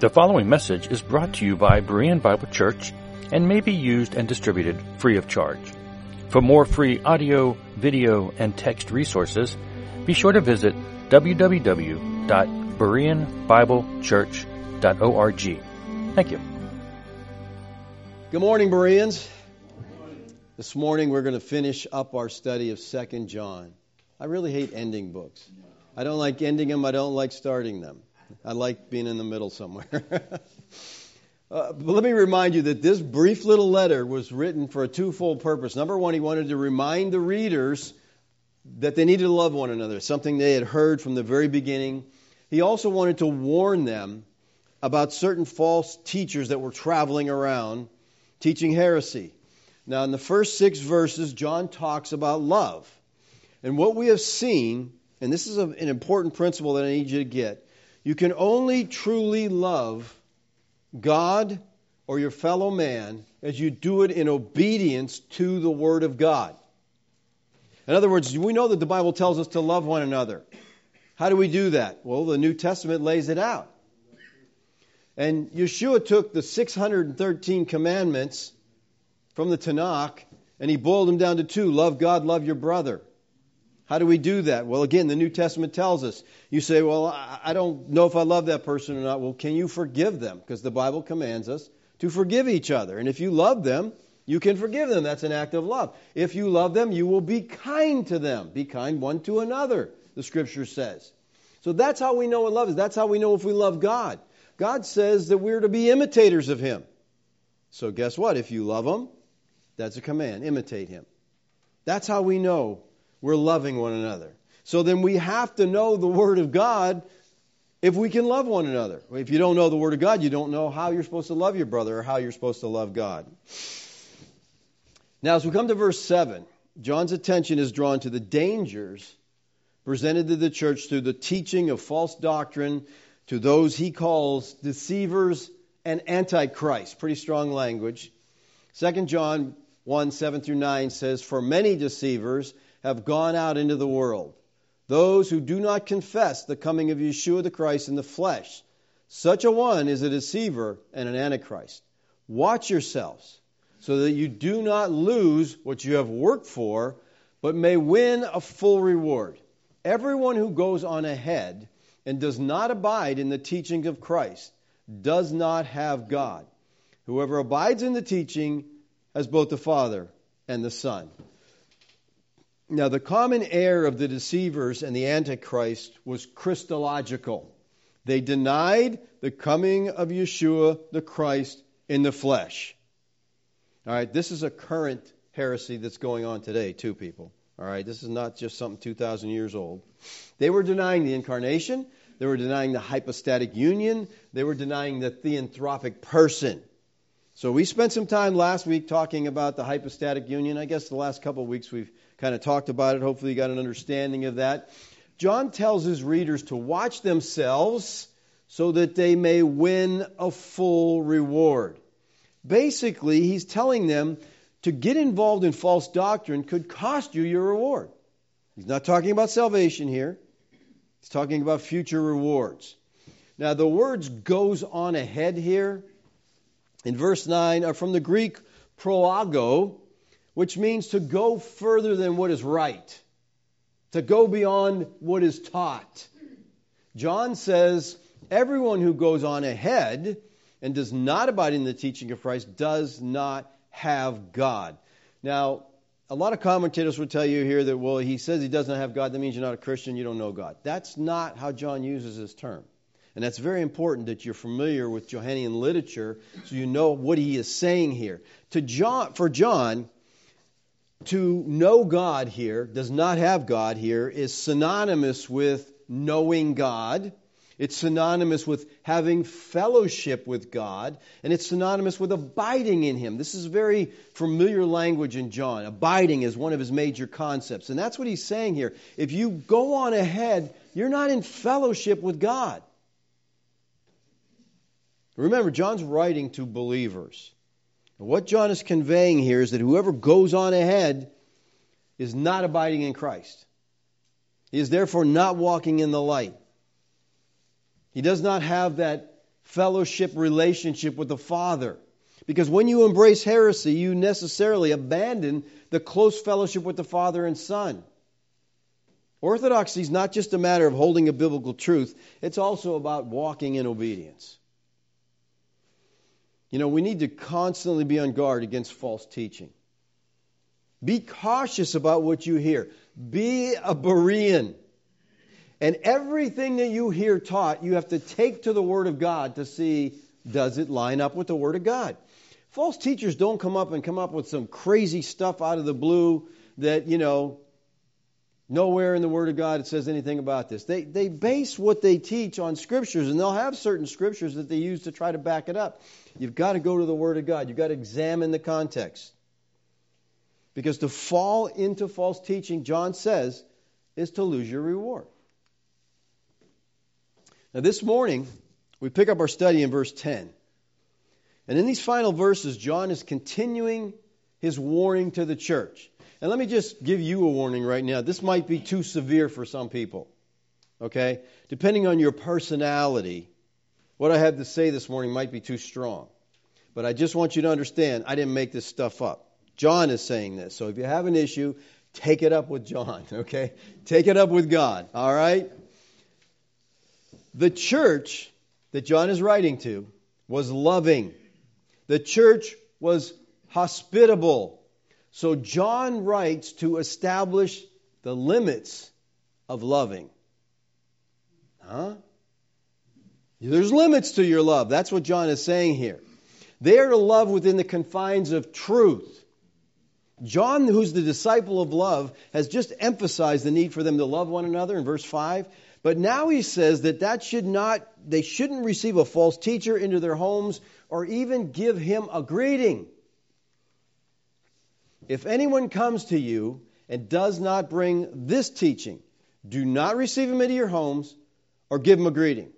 The following message is brought to you by Berean Bible Church and may be used and distributed free of charge. For more free audio, video, and text resources, be sure to visit www.bereanbiblechurch.org. Thank you. Good morning, Bereans. This morning we're going to finish up our study of Second John. I really hate ending books. I don't like ending them, I don't like starting them. I like being in the middle somewhere. uh, but let me remind you that this brief little letter was written for a twofold purpose. Number one, he wanted to remind the readers that they needed to love one another, something they had heard from the very beginning. He also wanted to warn them about certain false teachers that were traveling around teaching heresy. Now, in the first six verses, John talks about love. And what we have seen, and this is an important principle that I need you to get, you can only truly love God or your fellow man as you do it in obedience to the Word of God. In other words, we know that the Bible tells us to love one another. How do we do that? Well, the New Testament lays it out. And Yeshua took the 613 commandments from the Tanakh and he boiled them down to two love God, love your brother. How do we do that? Well, again, the New Testament tells us. You say, well, I don't know if I love that person or not. Well, can you forgive them? Because the Bible commands us to forgive each other. And if you love them, you can forgive them. That's an act of love. If you love them, you will be kind to them. Be kind one to another, the scripture says. So that's how we know what love is. That's how we know if we love God. God says that we're to be imitators of Him. So guess what? If you love Him, that's a command. Imitate Him. That's how we know we're loving one another. So then we have to know the Word of God if we can love one another. If you don't know the Word of God, you don't know how you're supposed to love your brother or how you're supposed to love God. Now, as we come to verse 7, John's attention is drawn to the dangers presented to the church through the teaching of false doctrine to those he calls deceivers and antichrist. Pretty strong language. 2 John 1 7 through 9 says, For many deceivers have gone out into the world. Those who do not confess the coming of Yeshua the Christ in the flesh. Such a one is a deceiver and an antichrist. Watch yourselves so that you do not lose what you have worked for, but may win a full reward. Everyone who goes on ahead and does not abide in the teaching of Christ does not have God. Whoever abides in the teaching has both the Father and the Son. Now, the common error of the deceivers and the Antichrist was Christological. They denied the coming of Yeshua the Christ in the flesh. All right, this is a current heresy that's going on today, too, people. All right, this is not just something 2,000 years old. They were denying the incarnation, they were denying the hypostatic union, they were denying the theanthropic person. So we spent some time last week talking about the hypostatic union. I guess the last couple of weeks we've kind of talked about it. Hopefully, you got an understanding of that. John tells his readers to watch themselves so that they may win a full reward. Basically, he's telling them to get involved in false doctrine could cost you your reward. He's not talking about salvation here, he's talking about future rewards. Now, the words goes on ahead here in verse 9 are from the Greek proago, which means to go further than what is right, to go beyond what is taught. John says, Everyone who goes on ahead and does not abide in the teaching of Christ does not have God. Now, a lot of commentators will tell you here that, well, he says he doesn't have God, that means you're not a Christian, you don't know God. That's not how John uses this term. And that's very important that you're familiar with Johannine literature so you know what he is saying here. To John, for John, to know God here, does not have God here, is synonymous with knowing God. It's synonymous with having fellowship with God, and it's synonymous with abiding in Him. This is very familiar language in John. Abiding is one of his major concepts, and that's what he's saying here. If you go on ahead, you're not in fellowship with God. Remember, John's writing to believers. What John is conveying here is that whoever goes on ahead is not abiding in Christ. He is therefore not walking in the light. He does not have that fellowship relationship with the Father. Because when you embrace heresy, you necessarily abandon the close fellowship with the Father and Son. Orthodoxy is not just a matter of holding a biblical truth, it's also about walking in obedience. You know, we need to constantly be on guard against false teaching. Be cautious about what you hear. Be a Berean. And everything that you hear taught, you have to take to the Word of God to see does it line up with the Word of God. False teachers don't come up and come up with some crazy stuff out of the blue that, you know, nowhere in the Word of God it says anything about this. They, they base what they teach on scriptures, and they'll have certain scriptures that they use to try to back it up. You've got to go to the Word of God, you've got to examine the context. Because to fall into false teaching, John says, is to lose your reward. Now, this morning, we pick up our study in verse 10. And in these final verses, John is continuing his warning to the church. And let me just give you a warning right now. This might be too severe for some people. Okay? Depending on your personality, what I have to say this morning might be too strong. But I just want you to understand, I didn't make this stuff up. John is saying this. So if you have an issue, take it up with John, okay? Take it up with God, all right? The church that John is writing to was loving. The church was hospitable. So John writes to establish the limits of loving. Huh? There's limits to your love. That's what John is saying here. They are to love within the confines of truth. John, who's the disciple of love, has just emphasized the need for them to love one another in verse 5. But now he says that that should not, they shouldn't receive a false teacher into their homes or even give him a greeting. If anyone comes to you and does not bring this teaching, do not receive him into your homes or give him a greeting.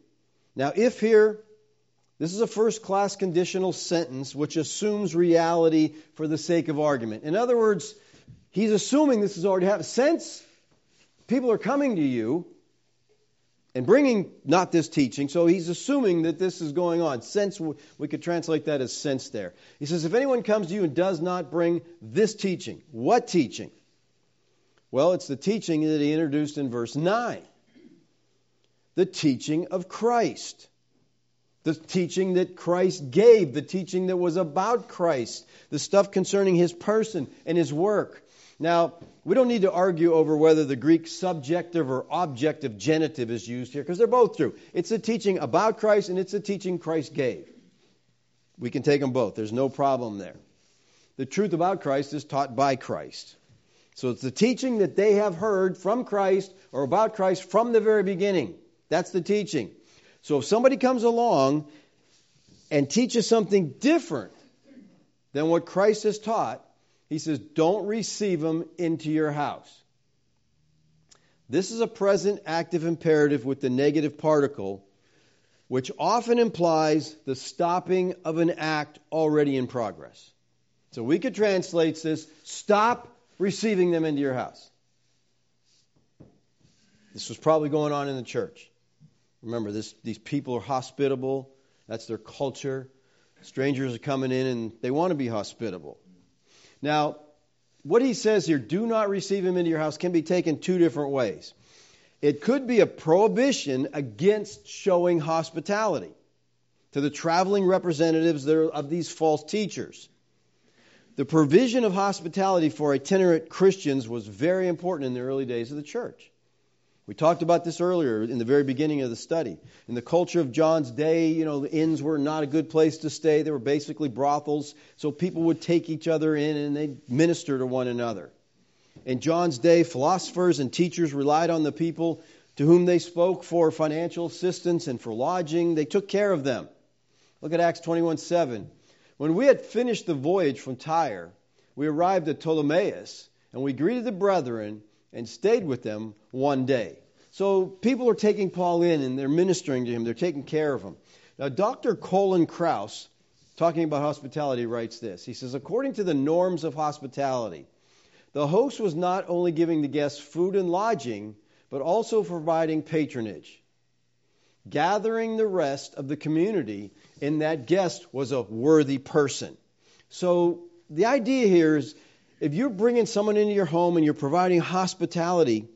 Now, if here this is a first class conditional sentence which assumes reality for the sake of argument. In other words, he's assuming this has already happened. Since people are coming to you and bringing not this teaching, so he's assuming that this is going on. Since we could translate that as sense there. He says, if anyone comes to you and does not bring this teaching, what teaching? Well, it's the teaching that he introduced in verse 9 the teaching of Christ the teaching that Christ gave, the teaching that was about Christ, the stuff concerning his person and his work. Now, we don't need to argue over whether the Greek subjective or objective genitive is used here because they're both true. It's a teaching about Christ and it's a teaching Christ gave. We can take them both, there's no problem there. The truth about Christ is taught by Christ. So it's the teaching that they have heard from Christ or about Christ from the very beginning. That's the teaching. So if somebody comes along and teaches something different than what Christ has taught, he says, don't receive them into your house. This is a present active imperative with the negative particle, which often implies the stopping of an act already in progress. So we could translate this stop receiving them into your house. This was probably going on in the church. Remember, this, these people are hospitable. That's their culture. Strangers are coming in and they want to be hospitable. Now, what he says here, do not receive him into your house, can be taken two different ways. It could be a prohibition against showing hospitality to the traveling representatives of these false teachers. The provision of hospitality for itinerant Christians was very important in the early days of the church. We talked about this earlier in the very beginning of the study. In the culture of John's day, you know, the inns were not a good place to stay. They were basically brothels, so people would take each other in and they'd minister to one another. In John's day, philosophers and teachers relied on the people to whom they spoke for financial assistance and for lodging. They took care of them. Look at Acts 21 7. When we had finished the voyage from Tyre, we arrived at Ptolemais, and we greeted the brethren and stayed with them one day. So people are taking Paul in and they're ministering to him, they're taking care of him. Now, Dr. Colin Kruse, talking about hospitality, writes this. He says, according to the norms of hospitality, the host was not only giving the guests food and lodging, but also providing patronage. gathering the rest of the community, and that guest was a worthy person. So the idea here is if you're bringing someone into your home and you're providing hospitality,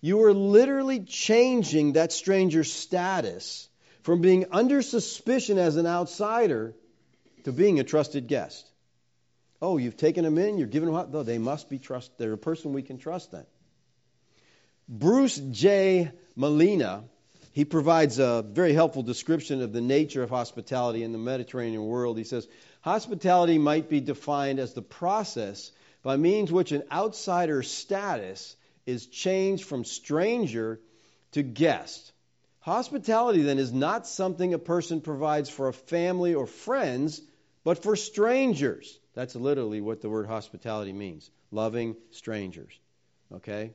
you are literally changing that stranger's status from being under suspicion as an outsider to being a trusted guest. Oh, you've taken them in, you're giving them they must be trust they're a person we can trust then. Bruce J. Malina, he provides a very helpful description of the nature of hospitality in the Mediterranean world. He says, Hospitality might be defined as the process by means which an outsider's status is changed from stranger to guest. Hospitality, then, is not something a person provides for a family or friends, but for strangers. That's literally what the word hospitality means loving strangers. Okay?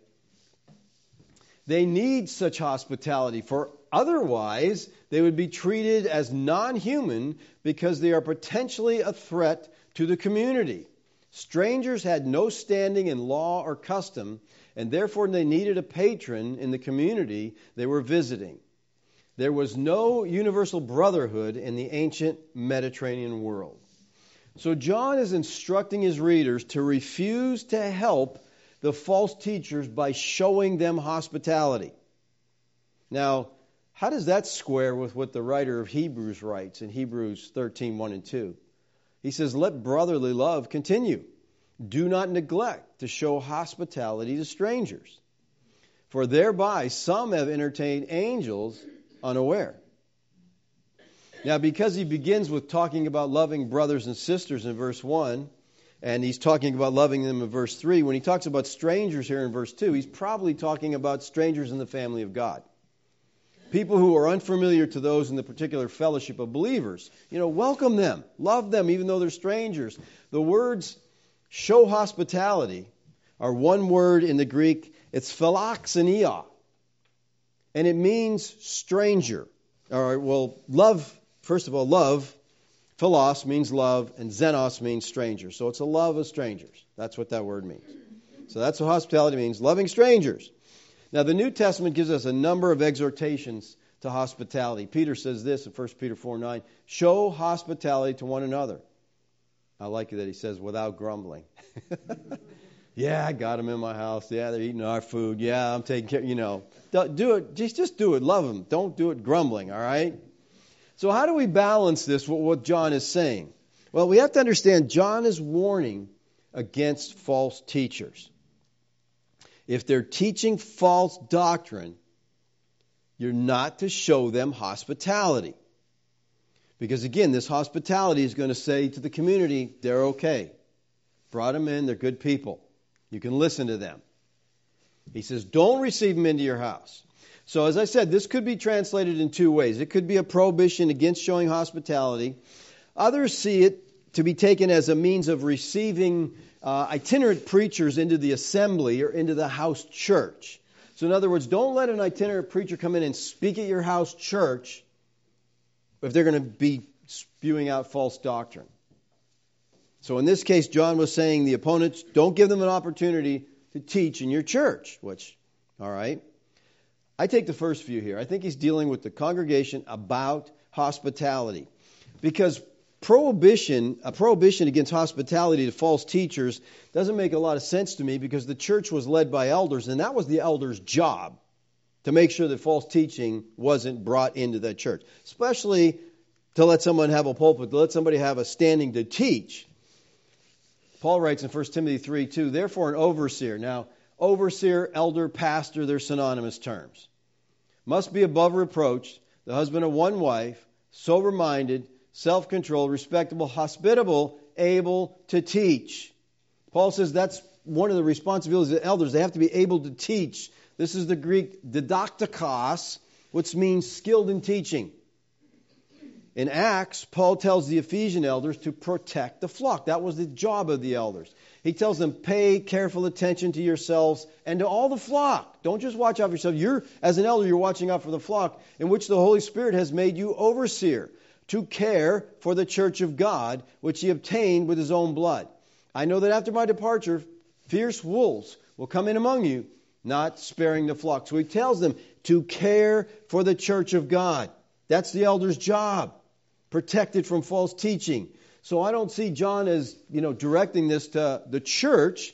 They need such hospitality, for otherwise they would be treated as non human because they are potentially a threat to the community. Strangers had no standing in law or custom, and therefore they needed a patron in the community they were visiting. There was no universal brotherhood in the ancient Mediterranean world. So John is instructing his readers to refuse to help the false teachers by showing them hospitality. Now, how does that square with what the writer of Hebrews writes in Hebrews 13 1 and 2? He says, Let brotherly love continue. Do not neglect to show hospitality to strangers, for thereby some have entertained angels unaware. Now, because he begins with talking about loving brothers and sisters in verse 1, and he's talking about loving them in verse 3, when he talks about strangers here in verse 2, he's probably talking about strangers in the family of God people who are unfamiliar to those in the particular fellowship of believers. You know, welcome them, love them, even though they're strangers. The words show hospitality are one word in the Greek, it's philoxenia, and it means stranger. All right, well, love, first of all, love, philos means love, and xenos means stranger. So it's a love of strangers. That's what that word means. So that's what hospitality means, loving strangers. Now, the New Testament gives us a number of exhortations to hospitality. Peter says this in 1 Peter 4 9 show hospitality to one another. I like it that he says without grumbling. yeah, I got them in my house. Yeah, they're eating our food. Yeah, I'm taking care. You know, do it. Just, just do it. Love them. Don't do it grumbling. All right. So how do we balance this with what John is saying? Well, we have to understand John is warning against false teachers if they're teaching false doctrine, you're not to show them hospitality. Because again, this hospitality is going to say to the community, they're okay. Brought them in, they're good people. You can listen to them. He says, don't receive them into your house. So, as I said, this could be translated in two ways. It could be a prohibition against showing hospitality. Others see it to be taken as a means of receiving uh, itinerant preachers into the assembly or into the house church. So, in other words, don't let an itinerant preacher come in and speak at your house church if they're going to be spewing out false doctrine. So, in this case, John was saying the opponents don't give them an opportunity to teach in your church, which, all right. I take the first view here. I think he's dealing with the congregation about hospitality. Because prohibition, a prohibition against hospitality to false teachers doesn't make a lot of sense to me because the church was led by elders, and that was the elders' job to make sure that false teaching wasn't brought into that church, especially to let someone have a pulpit, to let somebody have a standing to teach. Paul writes in 1 Timothy 3 2, therefore, an overseer. Now, overseer, elder, pastor, they're synonymous terms. Must be above reproach, the husband of one wife, sober minded self controlled, respectable, hospitable, able to teach. Paul says that's one of the responsibilities of the elders. They have to be able to teach. This is the Greek didaktikos, which means skilled in teaching. In Acts, Paul tells the Ephesian elders to protect the flock. That was the job of the elders. He tells them, pay careful attention to yourselves and to all the flock. Don't just watch out for yourself. You're, as an elder, you're watching out for the flock in which the Holy Spirit has made you overseer to care for the church of God, which he obtained with his own blood. I know that after my departure, fierce wolves will come in among you, not sparing the flock. So he tells them, to care for the church of God. That's the elder's job. Protected from false teaching. So I don't see John as, you know, directing this to the church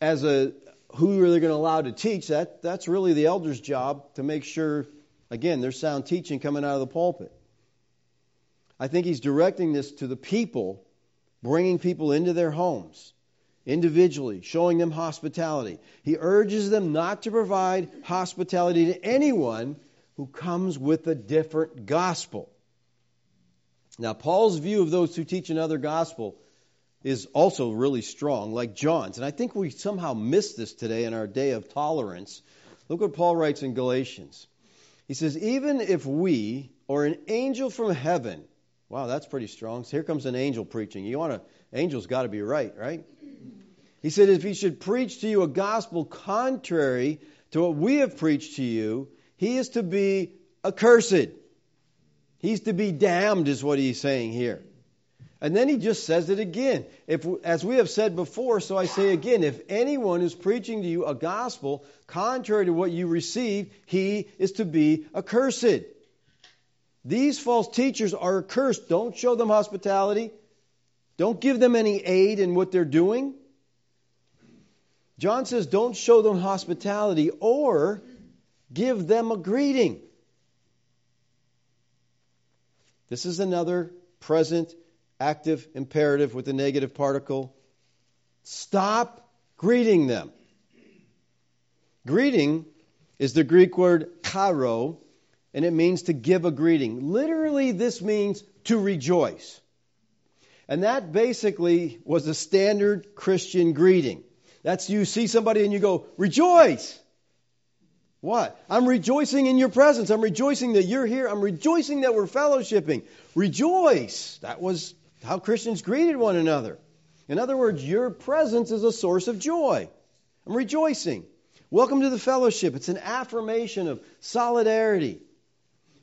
as a who are they going to allow to teach. That that's really the elder's job to make sure again there's sound teaching coming out of the pulpit. I think he's directing this to the people, bringing people into their homes individually, showing them hospitality. He urges them not to provide hospitality to anyone who comes with a different gospel. Now, Paul's view of those who teach another gospel is also really strong, like John's. And I think we somehow miss this today in our day of tolerance. Look what Paul writes in Galatians. He says, Even if we or an angel from heaven, wow, that's pretty strong. So here comes an angel preaching. You want to, angel's got to be right, right? He said, If he should preach to you a gospel contrary to what we have preached to you, he is to be accursed. He's to be damned, is what he's saying here. And then he just says it again. If, as we have said before, so I say again, if anyone is preaching to you a gospel contrary to what you received, he is to be accursed. These false teachers are accursed. Don't show them hospitality. Don't give them any aid in what they're doing. John says, don't show them hospitality or give them a greeting. This is another present active imperative with the negative particle. Stop greeting them. Greeting is the Greek word chairo, and it means to give a greeting. Literally, this means to rejoice. And that basically was a standard Christian greeting. That's you see somebody and you go, rejoice! What? I'm rejoicing in your presence. I'm rejoicing that you're here. I'm rejoicing that we're fellowshipping. Rejoice! That was how Christians greeted one another. In other words, your presence is a source of joy. I'm rejoicing. Welcome to the fellowship. It's an affirmation of solidarity.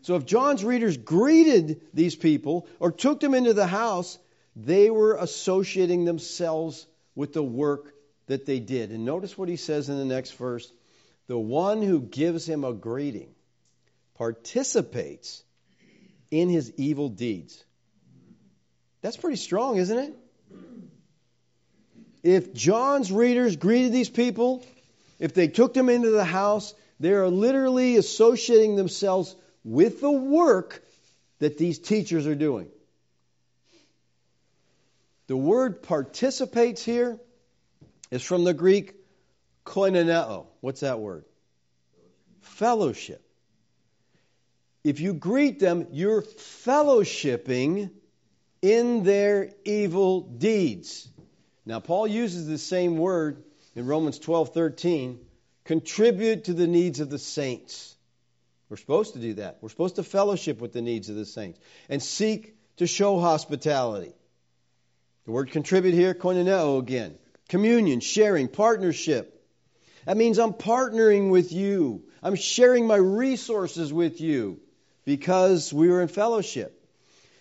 So if John's readers greeted these people or took them into the house, they were associating themselves with the work that they did. And notice what he says in the next verse the one who gives him a greeting participates in his evil deeds. That's pretty strong, isn't it? If John's readers greeted these people, if they took them into the house, they are literally associating themselves with the work that these teachers are doing. The word participates here is from the Greek koinoneo. What's that word? Fellowship. If you greet them, you're fellowshipping in their evil deeds. Now, Paul uses the same word in Romans 12 13 contribute to the needs of the saints. We're supposed to do that. We're supposed to fellowship with the needs of the saints and seek to show hospitality. The word contribute here, koinoneo again. Communion, sharing, partnership. That means I'm partnering with you. I'm sharing my resources with you because we are in fellowship.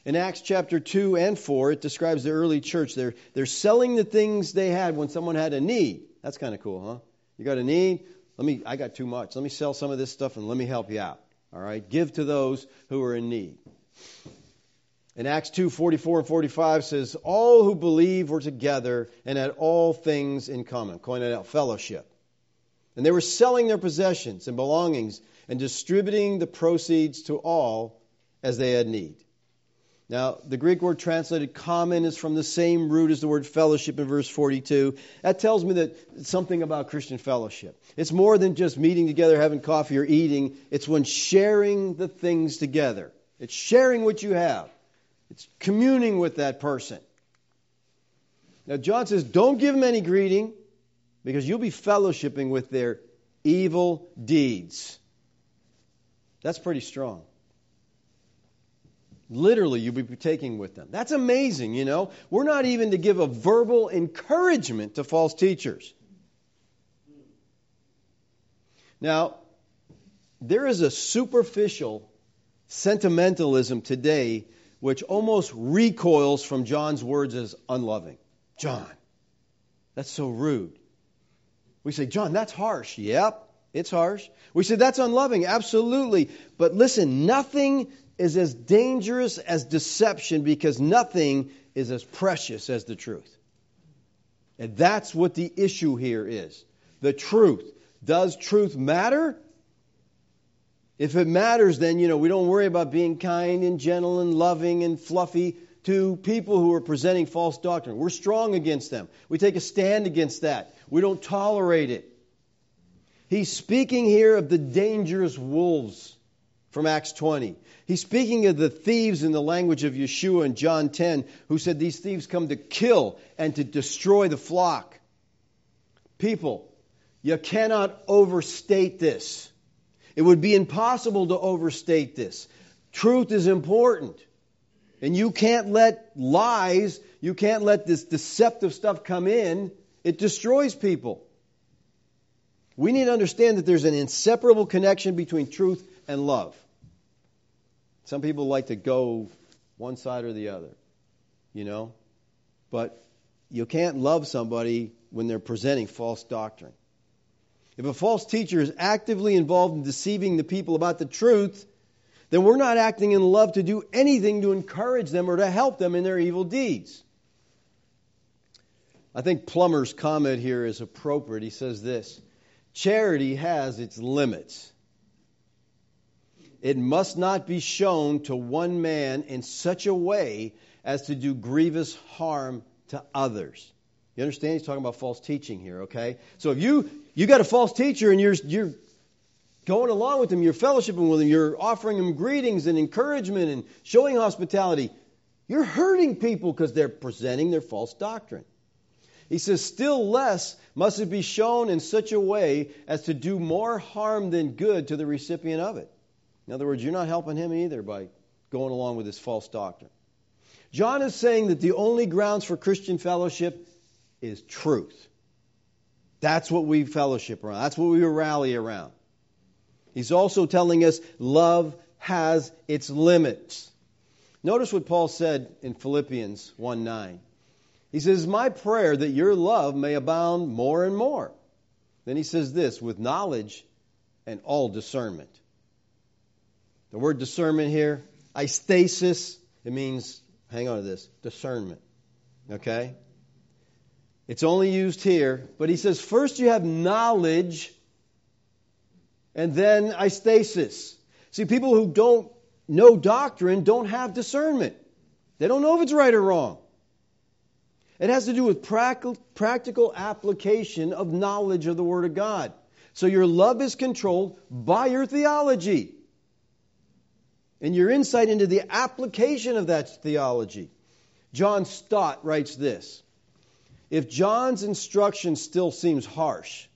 In Acts chapter 2 and 4, it describes the early church. They're, they're selling the things they had when someone had a need. That's kind of cool, huh? You got a need? Let me, I got too much. Let me sell some of this stuff and let me help you out. All right? Give to those who are in need. In Acts 2 44 and 45 says, All who believe were together and had all things in common. Koinoneo, fellowship. And they were selling their possessions and belongings and distributing the proceeds to all as they had need. Now, the Greek word translated common is from the same root as the word fellowship in verse 42. That tells me that something about Christian fellowship. It's more than just meeting together, having coffee, or eating. It's when sharing the things together. It's sharing what you have. It's communing with that person. Now, John says, don't give them any greeting because you'll be fellowshipping with their evil deeds. That's pretty strong. Literally, you'll be taking with them. That's amazing, you know. We're not even to give a verbal encouragement to false teachers. Now, there is a superficial sentimentalism today which almost recoils from John's words as unloving. John, that's so rude. We say, John, that's harsh. Yep, It's harsh. We say that's unloving. Absolutely. But listen, nothing is as dangerous as deception because nothing is as precious as the truth. And that's what the issue here is. The truth. Does truth matter? If it matters, then, you know, we don't worry about being kind and gentle and loving and fluffy to people who are presenting false doctrine. We're strong against them. We take a stand against that. We don't tolerate it. He's speaking here of the dangerous wolves from Acts 20. He's speaking of the thieves in the language of Yeshua in John 10, who said these thieves come to kill and to destroy the flock. People, you cannot overstate this. It would be impossible to overstate this. Truth is important. And you can't let lies, you can't let this deceptive stuff come in. It destroys people. We need to understand that there's an inseparable connection between truth and love. Some people like to go one side or the other, you know? But you can't love somebody when they're presenting false doctrine. If a false teacher is actively involved in deceiving the people about the truth, then we're not acting in love to do anything to encourage them or to help them in their evil deeds. I think Plummer's comment here is appropriate. He says this Charity has its limits. It must not be shown to one man in such a way as to do grievous harm to others. You understand? He's talking about false teaching here, okay? So if you you got a false teacher and you're you're going along with him, you're fellowshipping with him, you're offering him greetings and encouragement and showing hospitality, you're hurting people because they're presenting their false doctrine. He says, still less must it be shown in such a way as to do more harm than good to the recipient of it. In other words, you're not helping him either by going along with this false doctrine. John is saying that the only grounds for Christian fellowship is truth. That's what we fellowship around. That's what we rally around. He's also telling us love has its limits. Notice what Paul said in Philippians 1 9. He says, My prayer that your love may abound more and more. Then he says this, with knowledge and all discernment. The word discernment here, aisthesis, it means, hang on to this, discernment. Okay? It's only used here, but he says first you have knowledge and then aisthesis. See, people who don't know doctrine don't have discernment. They don't know if it's right or wrong. It has to do with practical application of knowledge of the Word of God. So your love is controlled by your theology and your insight into the application of that theology. John Stott writes this If John's instruction still seems harsh,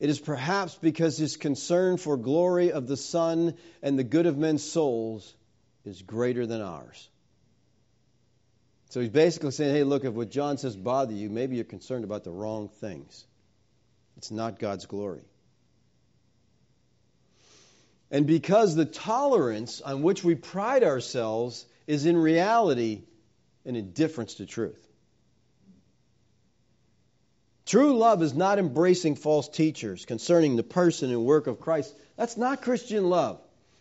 it is perhaps because his concern for glory of the Son and the good of men's souls is greater than ours. So he's basically saying, hey, look, if what John says bother you, maybe you're concerned about the wrong things. It's not God's glory. And because the tolerance on which we pride ourselves is in reality an indifference to truth. True love is not embracing false teachers concerning the person and work of Christ. That's not Christian love.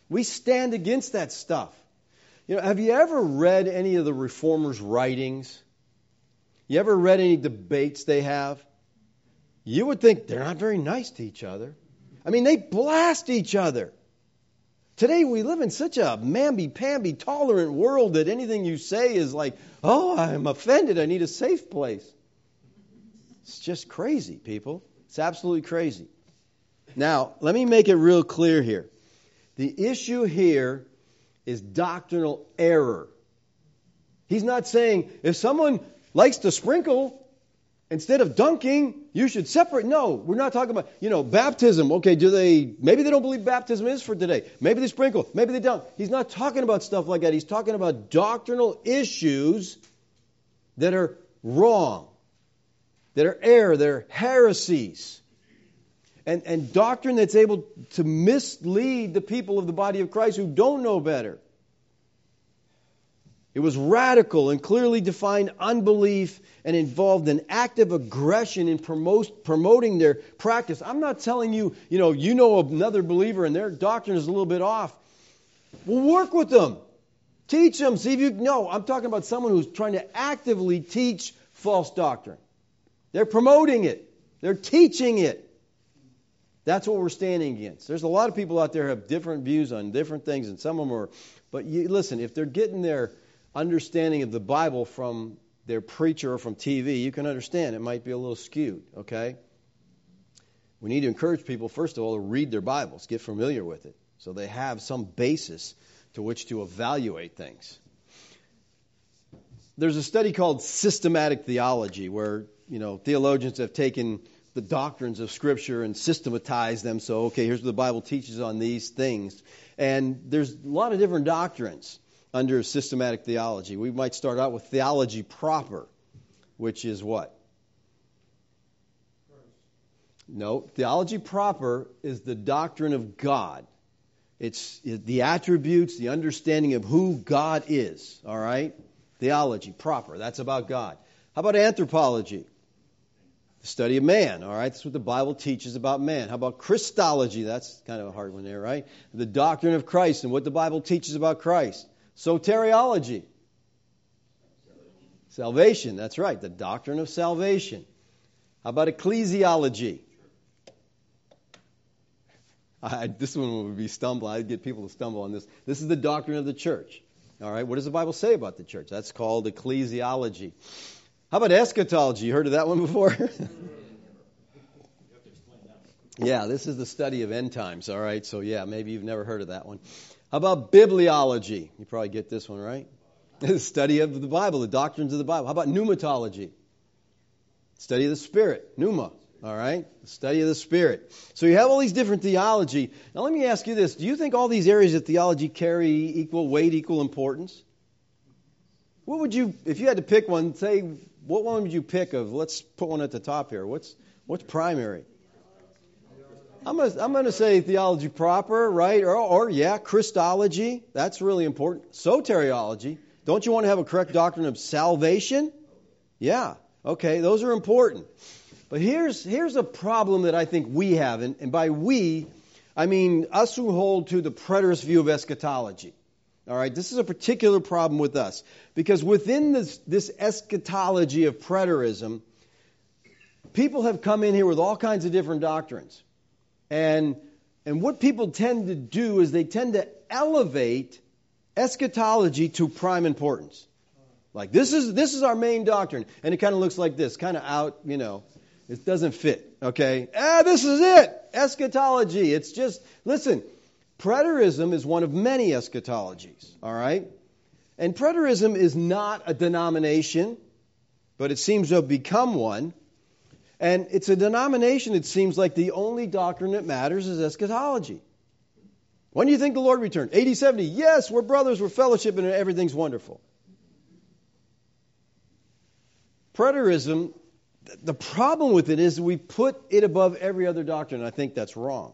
We stand against that stuff. You know, have you ever read any of the reformers' writings? You ever read any debates they have? You would think they're not very nice to each other. I mean, they blast each other. Today we live in such a mamby-pamby tolerant world that anything you say is like, oh, I'm offended. I need a safe place. It's just crazy, people. It's absolutely crazy. Now, let me make it real clear here. The issue here is doctrinal error. He's not saying if someone likes to sprinkle instead of dunking, you should separate. No, we're not talking about, you know, baptism. Okay, do they, maybe they don't believe baptism is for today. Maybe they sprinkle. Maybe they don't. He's not talking about stuff like that. He's talking about doctrinal issues that are wrong, that are error, that are heresies and, and doctrine that's able to mislead the people of the body of Christ who don't know better. It was radical and clearly defined unbelief and involved an active aggression in promoting their practice. I'm not telling you, you know, you know another believer and their doctrine is a little bit off. Well, work with them. Teach them. See if you know. I'm talking about someone who's trying to actively teach false doctrine. They're promoting it. They're teaching it. That's what we're standing against. There's a lot of people out there who have different views on different things, and some of them are. But you, listen, if they're getting their understanding of the Bible from their preacher or from TV, you can understand it might be a little skewed, okay? We need to encourage people, first of all, to read their Bibles, get familiar with it, so they have some basis to which to evaluate things. There's a study called systematic theology where, you know, theologians have taken the doctrines of Scripture and systematized them. So, okay, here's what the Bible teaches on these things. And there's a lot of different doctrines under systematic theology. We might start out with theology proper, which is what? No, theology proper is the doctrine of God. It's the attributes, the understanding of who God is, all right? Theology proper, that's about God. How about anthropology? The study of man, all right? That's what the Bible teaches about man. How about Christology? That's kind of a hard one there, right? The doctrine of Christ and what the Bible teaches about Christ. Soteriology. Salvation, that's right, the doctrine of salvation. How about ecclesiology? I, this one would be stumble. I'd get people to stumble on this. This is the doctrine of the church. All right, what does the Bible say about the church? That's called ecclesiology. How about eschatology? You heard of that one before? yeah, this is the study of end times. All right, so yeah, maybe you've never heard of that one. How about bibliology? You probably get this one, right? The study of the Bible, the doctrines of the Bible. How about pneumatology? Study of the Spirit, pneuma. All right? The study of the Spirit. So you have all these different theology. Now let me ask you this. Do you think all these areas of theology carry equal weight, equal importance? What would you, if you had to pick one, say, what one would you pick of, let's put one at the top here. What's, what's primary? I'm going I'm to say theology proper, right? Or, or, yeah, Christology. That's really important. Soteriology. Don't you want to have a correct doctrine of salvation? Yeah. Okay, those are important. But here's, here's a problem that I think we have, and, and by we, I mean us who hold to the preterist view of eschatology. All right, this is a particular problem with us because within this, this eschatology of preterism, people have come in here with all kinds of different doctrines. And, and what people tend to do is they tend to elevate eschatology to prime importance. Like this is this is our main doctrine, and it kind of looks like this, kind of out, you know, it doesn't fit. Okay, ah, this is it, eschatology. It's just listen, preterism is one of many eschatologies. All right, and preterism is not a denomination, but it seems to have become one. And it's a denomination, it seems like the only doctrine that matters is eschatology. When do you think the Lord returned? 80, 70. Yes, we're brothers, we're fellowship, and everything's wonderful. Preterism, the problem with it is we put it above every other doctrine, and I think that's wrong.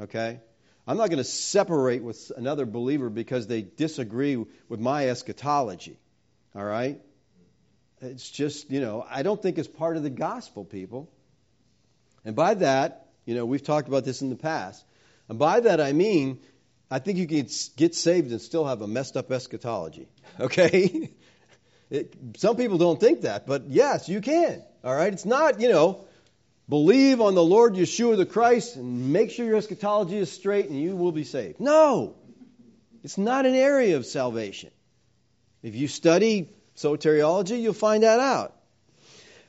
Okay? I'm not going to separate with another believer because they disagree with my eschatology. All right? It's just, you know, I don't think it's part of the gospel, people. And by that, you know, we've talked about this in the past. And by that I mean, I think you can get saved and still have a messed up eschatology. Okay? It, some people don't think that, but yes, you can. All right? It's not, you know, believe on the Lord Yeshua the Christ and make sure your eschatology is straight and you will be saved. No. It's not an area of salvation. If you study soteriology, you'll find that out.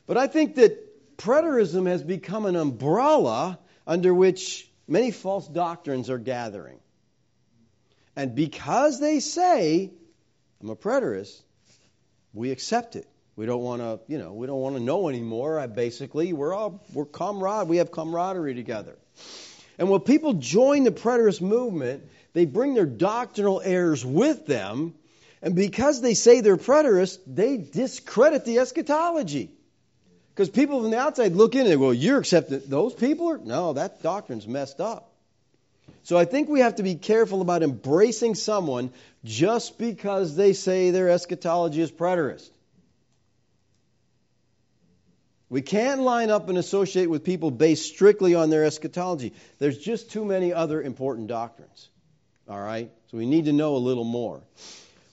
But I think that preterism has become an umbrella under which many false doctrines are gathering. And because they say, I'm a preterist, we accept it. We don't want to, you know, we don't want to know anymore. I Basically, we're all we're comrade. We have camaraderie together. And when people join the preterist movement, they bring their doctrinal errors with them and because they say they're preterists, they discredit the eschatology. Because people from the outside look in and go, well, you're accepting those people? Are? No, that doctrine's messed up. So I think we have to be careful about embracing someone just because they say their eschatology is preterist. We can't line up and associate with people based strictly on their eschatology. There's just too many other important doctrines. All right? So we need to know a little more.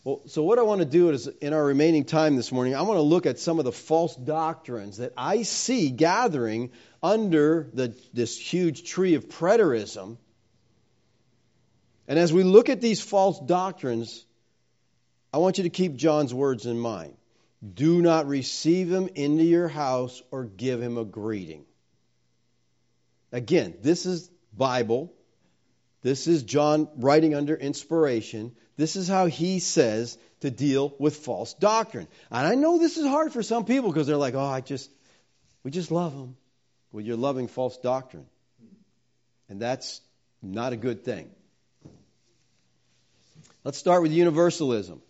Well, so what I want to do is, in our remaining time this morning, I want to look at some of the false doctrines that I see gathering under the, this huge tree of preterism. And as we look at these false doctrines, I want you to keep John's words in mind. Do not receive him into your house or give him a greeting. Again, this is Bible. This is John writing under inspiration. This is how he says to deal with false doctrine. And I know this is hard for some people because they're like, oh, I just, we just love them. Well, you're loving false doctrine. And that's not a good thing. Let's start with universalism.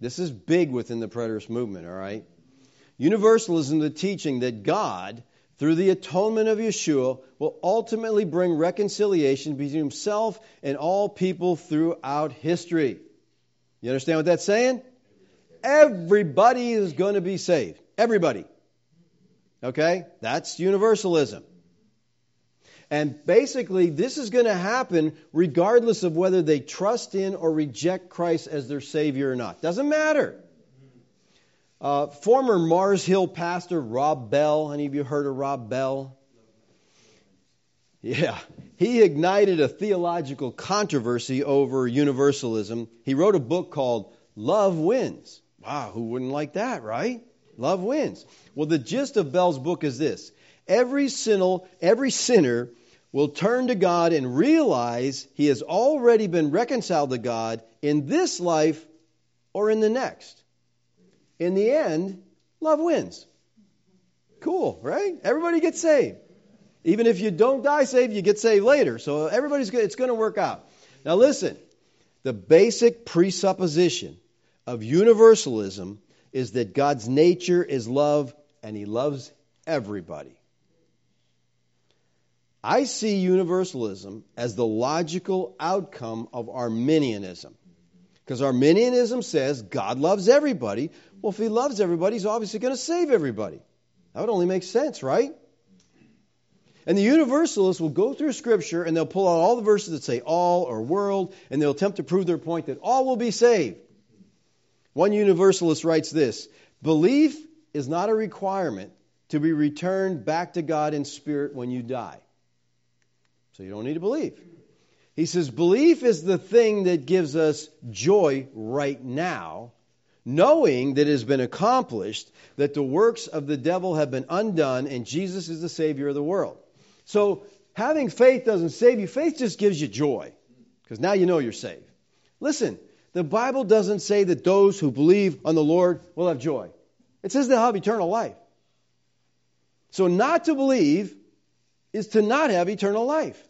This is big within the preterist movement, all right? Universalism, the teaching that God, through the atonement of Yeshua, will ultimately bring reconciliation between himself and all people throughout history. You understand what that's saying? Everybody is going to be saved. Everybody. Okay? That's universalism. And basically, this is going to happen regardless of whether they trust in or reject Christ as their Savior or not. Doesn't matter. Uh, former Mars Hill pastor Rob Bell, any of you heard of Rob Bell? Yeah, he ignited a theological controversy over universalism. He wrote a book called Love Wins. Wow, who wouldn't like that, right? Love wins. Well, the gist of Bell's book is this every sinner, every sinner will turn to God and realize he has already been reconciled to God in this life or in the next. In the end, love wins. Cool, right? Everybody gets saved. Even if you don't die saved, you get saved later. So everybody's good. It's going to work out. Now listen, the basic presupposition of universalism is that God's nature is love and he loves everybody. I see universalism as the logical outcome of Arminianism. Because Arminianism says God loves everybody. Well, if he loves everybody, he's obviously going to save everybody. That would only make sense, right? And the universalists will go through Scripture and they'll pull out all the verses that say all or world, and they'll attempt to prove their point that all will be saved. One universalist writes this Belief is not a requirement to be returned back to God in spirit when you die. So you don't need to believe. He says, belief is the thing that gives us joy right now, knowing that it has been accomplished, that the works of the devil have been undone, and Jesus is the Savior of the world. So having faith doesn't save you, faith just gives you joy, because now you know you're saved. Listen, the Bible doesn't say that those who believe on the Lord will have joy. It says they'll have eternal life. So not to believe is to not have eternal life.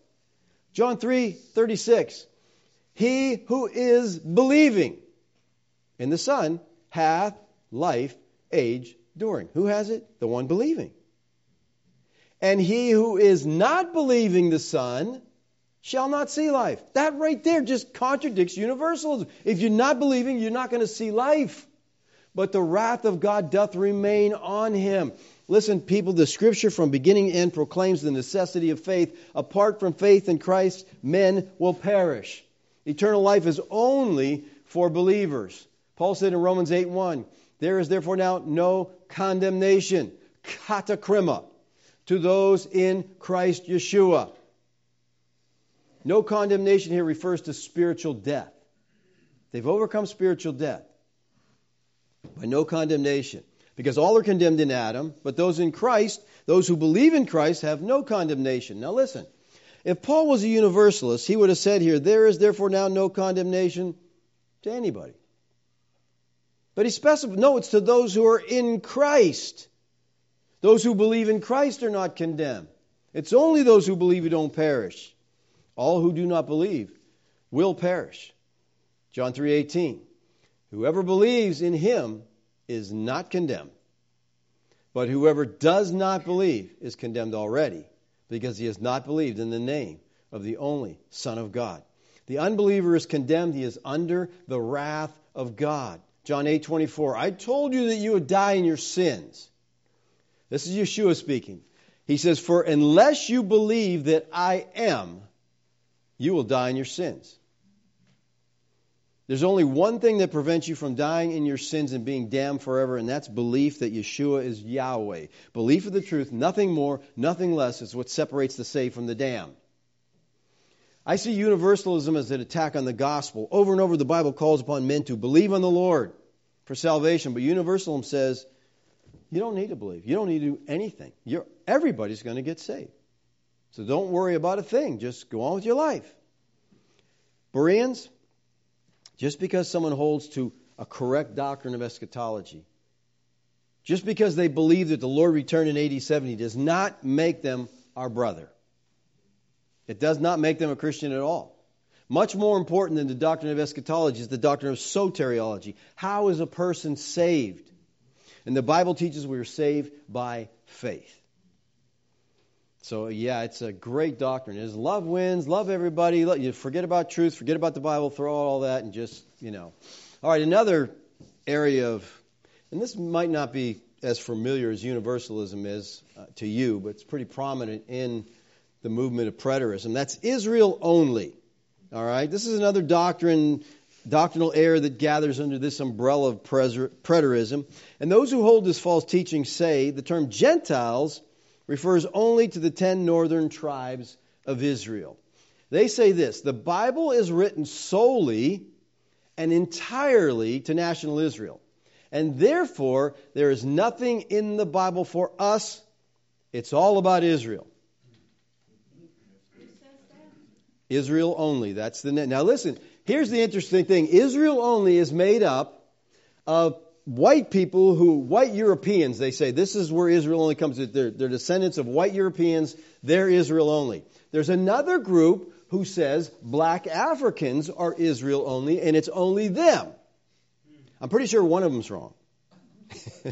John 3 36. He who is believing in the Son hath life, age, during. Who has it? The one believing. And he who is not believing the Son shall not see life. That right there just contradicts universalism. If you're not believing, you're not going to see life. But the wrath of God doth remain on him. Listen, people, the scripture from beginning to end proclaims the necessity of faith. Apart from faith in Christ, men will perish. Eternal life is only for believers. Paul said in Romans 8 1, There is therefore now no condemnation, katakrima, to those in Christ Yeshua. No condemnation here refers to spiritual death. They've overcome spiritual death by no condemnation. Because all are condemned in Adam, but those in Christ, those who believe in Christ, have no condemnation. Now listen, if Paul was a universalist, he would have said here, There is therefore now no condemnation to anybody. But he specified, no, it's to those who are in Christ. Those who believe in Christ are not condemned. It's only those who believe who don't perish. All who do not believe will perish. John 3:18. Whoever believes in him is not condemned. But whoever does not believe is condemned already, because he has not believed in the name of the only Son of God. The unbeliever is condemned. He is under the wrath of God. John 8 24. I told you that you would die in your sins. This is Yeshua speaking. He says, For unless you believe that I am, you will die in your sins. There's only one thing that prevents you from dying in your sins and being damned forever, and that's belief that Yeshua is Yahweh. Belief of the truth, nothing more, nothing less, is what separates the saved from the damned. I see universalism as an attack on the gospel. Over and over, the Bible calls upon men to believe on the Lord for salvation, but universalism says you don't need to believe. You don't need to do anything. You're, everybody's going to get saved. So don't worry about a thing. Just go on with your life. Bereans, just because someone holds to a correct doctrine of eschatology, just because they believe that the Lord returned in AD 70 does not make them our brother. It does not make them a Christian at all. Much more important than the doctrine of eschatology is the doctrine of soteriology. How is a person saved? And the Bible teaches we are saved by faith. So, yeah, it's a great doctrine. Is love wins, love everybody. You forget about truth, forget about the Bible, throw out all that, and just, you know. All right, another area of, and this might not be as familiar as universalism is uh, to you, but it's pretty prominent in the movement of preterism. That's Israel only. All right, this is another doctrine, doctrinal error that gathers under this umbrella of preterism. And those who hold this false teaching say the term Gentiles refers only to the ten northern tribes of Israel. They say this the Bible is written solely and entirely to national Israel. And therefore, there is nothing in the Bible for us. It's all about Israel. Israel only. That's the now listen, here's the interesting thing. Israel only is made up of white people who white Europeans, they say this is where Israel only comes. They're, they're descendants of white Europeans, they're Israel only. There's another group who says black Africans are Israel only, and it's only them. I'm pretty sure one of them's wrong.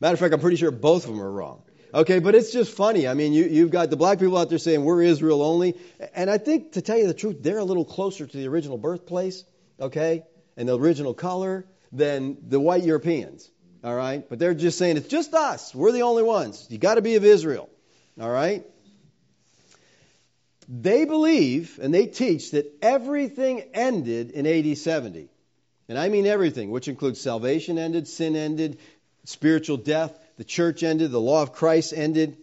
Matter of fact, I'm pretty sure both of them are wrong. Okay, but it's just funny. I mean, you, you've got the black people out there saying we're Israel only. And I think, to tell you the truth, they're a little closer to the original birthplace, okay, and the original color than the white Europeans. All right? But they're just saying it's just us. We're the only ones. You got to be of Israel. All right? They believe and they teach that everything ended in AD 70. And I mean everything, which includes salvation ended, sin ended, spiritual death, the church ended, the law of Christ ended.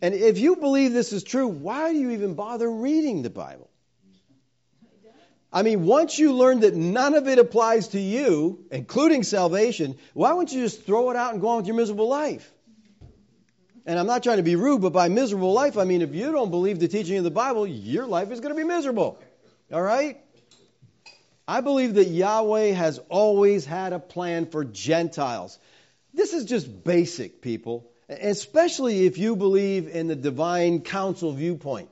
And if you believe this is true, why do you even bother reading the Bible? I mean, once you learn that none of it applies to you, including salvation, why wouldn't you just throw it out and go on with your miserable life? And I'm not trying to be rude, but by miserable life, I mean if you don't believe the teaching of the Bible, your life is going to be miserable. All right? I believe that Yahweh has always had a plan for Gentiles. This is just basic, people, especially if you believe in the divine council viewpoint.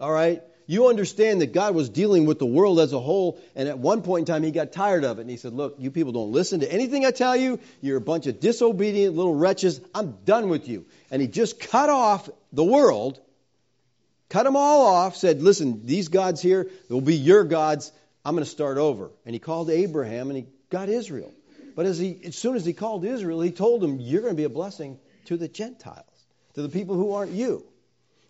All right? You understand that God was dealing with the world as a whole, and at one point in time, he got tired of it, and he said, Look, you people don't listen to anything I tell you. You're a bunch of disobedient little wretches. I'm done with you. And he just cut off the world, cut them all off, said, Listen, these gods here, will be your gods. I'm going to start over. And he called Abraham, and he got Israel. But as, he, as soon as he called Israel, he told them, You're going to be a blessing to the Gentiles, to the people who aren't you.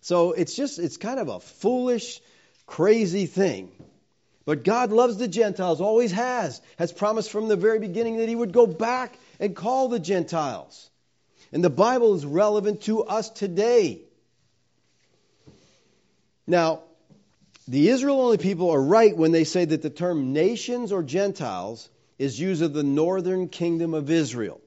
So it's just, it's kind of a foolish, crazy thing. But God loves the Gentiles, always has, has promised from the very beginning that he would go back and call the Gentiles. And the Bible is relevant to us today. Now, the Israel only people are right when they say that the term nations or Gentiles is used of the northern kingdom of Israel.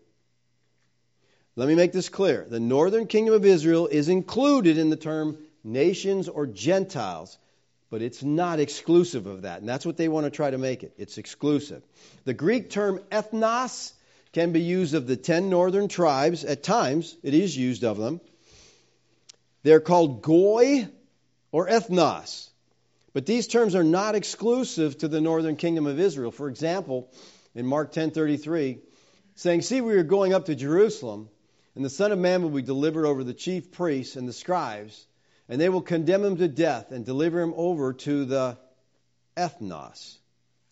Let me make this clear. The northern kingdom of Israel is included in the term nations or Gentiles, but it's not exclusive of that. And that's what they want to try to make it. It's exclusive. The Greek term ethnos can be used of the ten northern tribes. At times, it is used of them. They're called goy or ethnos. But these terms are not exclusive to the northern kingdom of Israel. For example, in Mark 10:33, saying, "See, we are going up to Jerusalem, and the Son of Man will be delivered over the chief priests and the scribes, and they will condemn him to death and deliver him over to the ethnos.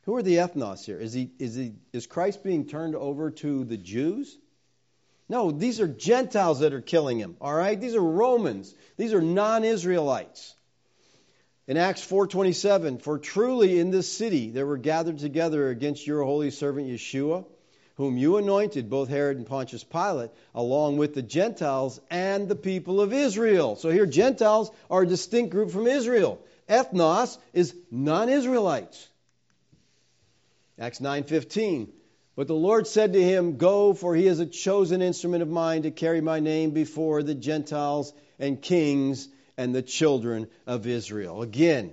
Who are the ethnos here? Is, he, is, he, is Christ being turned over to the Jews? No, these are Gentiles that are killing him, all right? These are Romans. These are non-Israelites. In Acts 4:27, for truly in this city there were gathered together against your holy servant Yeshua, whom you anointed, both Herod and Pontius Pilate, along with the Gentiles and the people of Israel. So here Gentiles are a distinct group from Israel. Ethnos is non-Israelites. Acts 9:15 but the Lord said to him, Go, for he is a chosen instrument of mine to carry my name before the Gentiles and kings and the children of Israel. Again,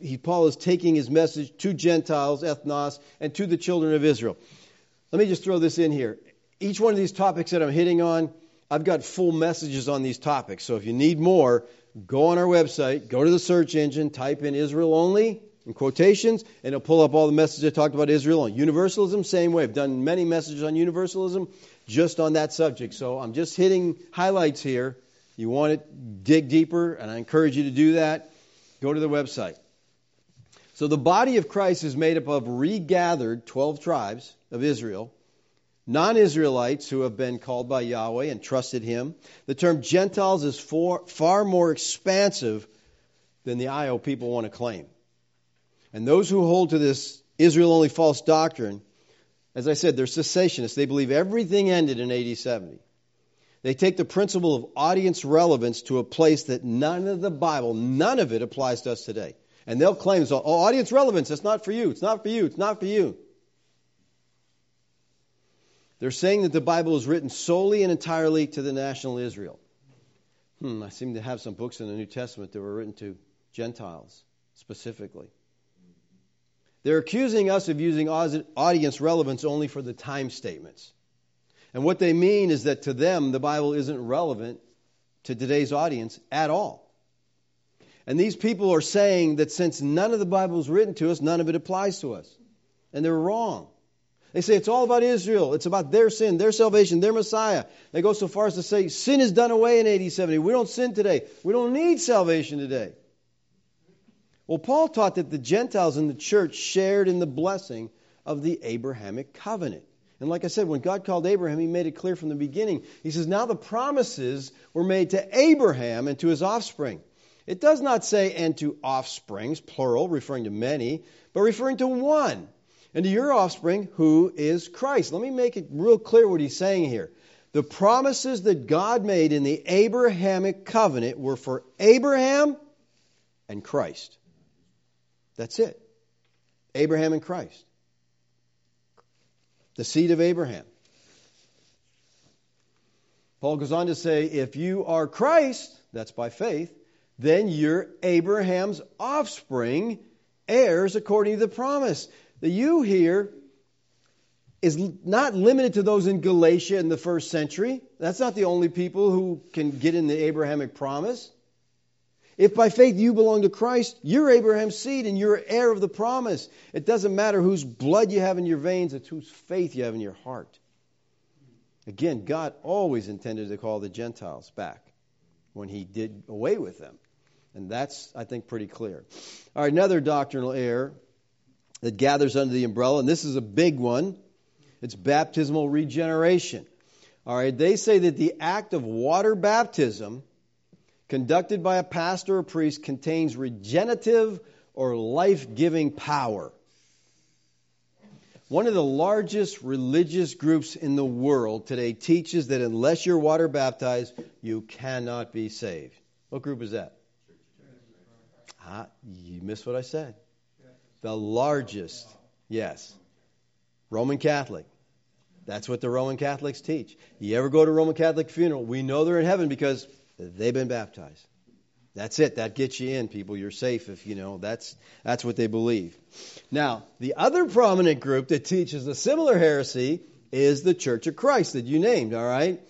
he, Paul is taking his message to Gentiles, ethnos, and to the children of Israel. Let me just throw this in here. Each one of these topics that I'm hitting on, I've got full messages on these topics. So if you need more, go on our website, go to the search engine, type in Israel only, in quotations, and it'll pull up all the messages I talked about Israel on universalism. Same way, I've done many messages on universalism just on that subject. So I'm just hitting highlights here. You want to dig deeper, and I encourage you to do that. Go to the website. So the body of Christ is made up of regathered 12 tribes of Israel, non Israelites who have been called by Yahweh and trusted Him. The term Gentiles is far more expansive than the IO people want to claim. And those who hold to this Israel only false doctrine, as I said, they're cessationists. They believe everything ended in AD 70. They take the principle of audience relevance to a place that none of the Bible, none of it applies to us today. And they'll claim, oh, audience relevance, it's not for you, it's not for you, it's not for you. They're saying that the Bible is written solely and entirely to the national Israel. Hmm, I seem to have some books in the New Testament that were written to Gentiles specifically. They're accusing us of using audience relevance only for the time statements. And what they mean is that to them, the Bible isn't relevant to today's audience at all. And these people are saying that since none of the Bible is written to us, none of it applies to us. And they're wrong. They say it's all about Israel. It's about their sin, their salvation, their Messiah. They go so far as to say sin is done away in AD 70. We don't sin today. We don't need salvation today. Well, Paul taught that the Gentiles in the church shared in the blessing of the Abrahamic covenant. And like I said, when God called Abraham, he made it clear from the beginning. He says, Now the promises were made to Abraham and to his offspring. It does not say, and to offsprings, plural, referring to many, but referring to one. And to your offspring, who is Christ. Let me make it real clear what he's saying here. The promises that God made in the Abrahamic covenant were for Abraham and Christ. That's it. Abraham and Christ. The seed of Abraham. Paul goes on to say, if you are Christ, that's by faith, then you're Abraham's offspring, heirs according to the promise. The you here is not limited to those in Galatia in the first century. That's not the only people who can get in the Abrahamic promise. If by faith you belong to Christ, you're Abraham's seed and you're heir of the promise. It doesn't matter whose blood you have in your veins, it's whose faith you have in your heart. Again, God always intended to call the Gentiles back when he did away with them. And that's, I think, pretty clear. All right, another doctrinal error that gathers under the umbrella, and this is a big one it's baptismal regeneration. All right, they say that the act of water baptism conducted by a pastor or priest contains regenerative or life giving power. One of the largest religious groups in the world today teaches that unless you're water baptized, you cannot be saved. What group is that? Ah, you missed what I said. The largest, yes. Roman Catholic. That's what the Roman Catholics teach. You ever go to a Roman Catholic funeral? We know they're in heaven because They've been baptized. That's it. That gets you in, people. You're safe if you know. That's that's what they believe. Now, the other prominent group that teaches a similar heresy is the Church of Christ that you named, all right?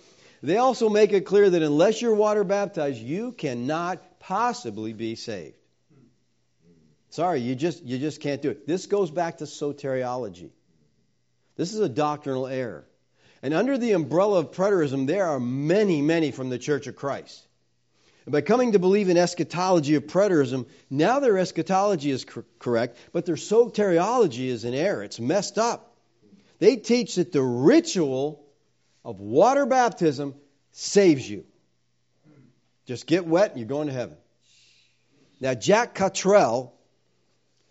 They also make it clear that unless you're water baptized, you cannot possibly be saved. Sorry, you just you just can't do it. This goes back to soteriology. This is a doctrinal error. And under the umbrella of preterism, there are many, many from the Church of Christ. And by coming to believe in eschatology of preterism, now their eschatology is cor- correct, but their soteriology is in error. It's messed up. They teach that the ritual of water baptism saves you. Just get wet and you're going to heaven. Now, Jack Cottrell,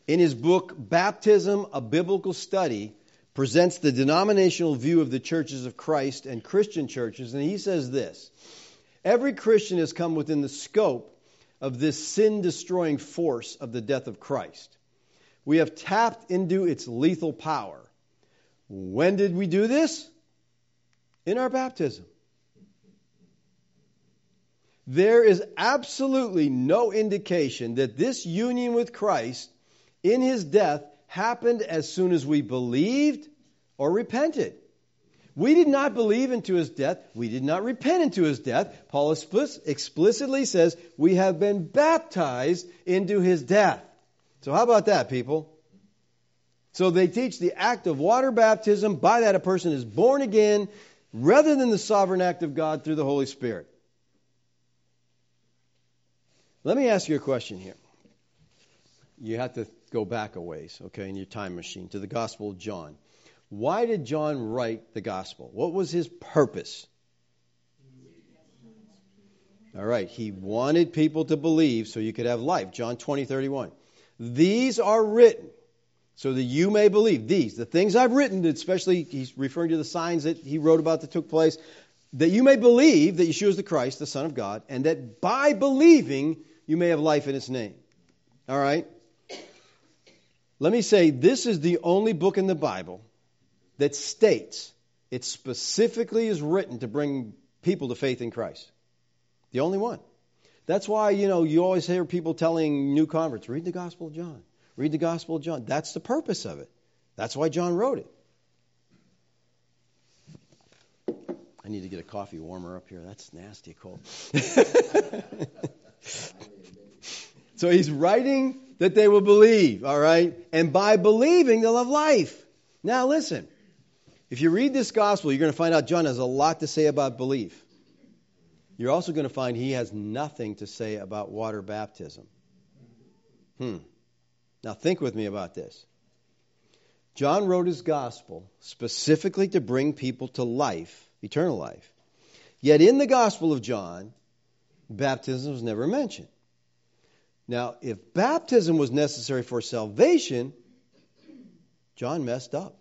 in his book Baptism, a Biblical Study, presents the denominational view of the churches of Christ and Christian churches, and he says this Every Christian has come within the scope of this sin destroying force of the death of Christ. We have tapped into its lethal power. When did we do this? In our baptism. There is absolutely no indication that this union with Christ in his death happened as soon as we believed or repented. We did not believe into his death. We did not repent into his death. Paul explicitly says we have been baptized into his death. So, how about that, people? So, they teach the act of water baptism. By that, a person is born again rather than the sovereign act of God through the Holy Spirit. Let me ask you a question here. You have to go back a ways, okay, in your time machine to the Gospel of John. Why did John write the Gospel? What was his purpose? All right, he wanted people to believe so you could have life. John 20, 31. These are written so that you may believe. These, the things I've written, especially he's referring to the signs that he wrote about that took place, that you may believe that Yeshua is the Christ, the Son of God, and that by believing you may have life in His name. All right? Let me say this is the only book in the Bible that states it specifically is written to bring people to faith in Christ. The only one. That's why, you know, you always hear people telling new converts, read the Gospel of John. Read the Gospel of John. That's the purpose of it. That's why John wrote it. I need to get a coffee warmer up here. That's nasty cold. So he's writing that they will believe, all right? And by believing, they'll have life. Now, listen. If you read this gospel, you're going to find out John has a lot to say about belief. You're also going to find he has nothing to say about water baptism. Hmm. Now, think with me about this. John wrote his gospel specifically to bring people to life, eternal life. Yet in the gospel of John, baptism was never mentioned. Now, if baptism was necessary for salvation, John messed up.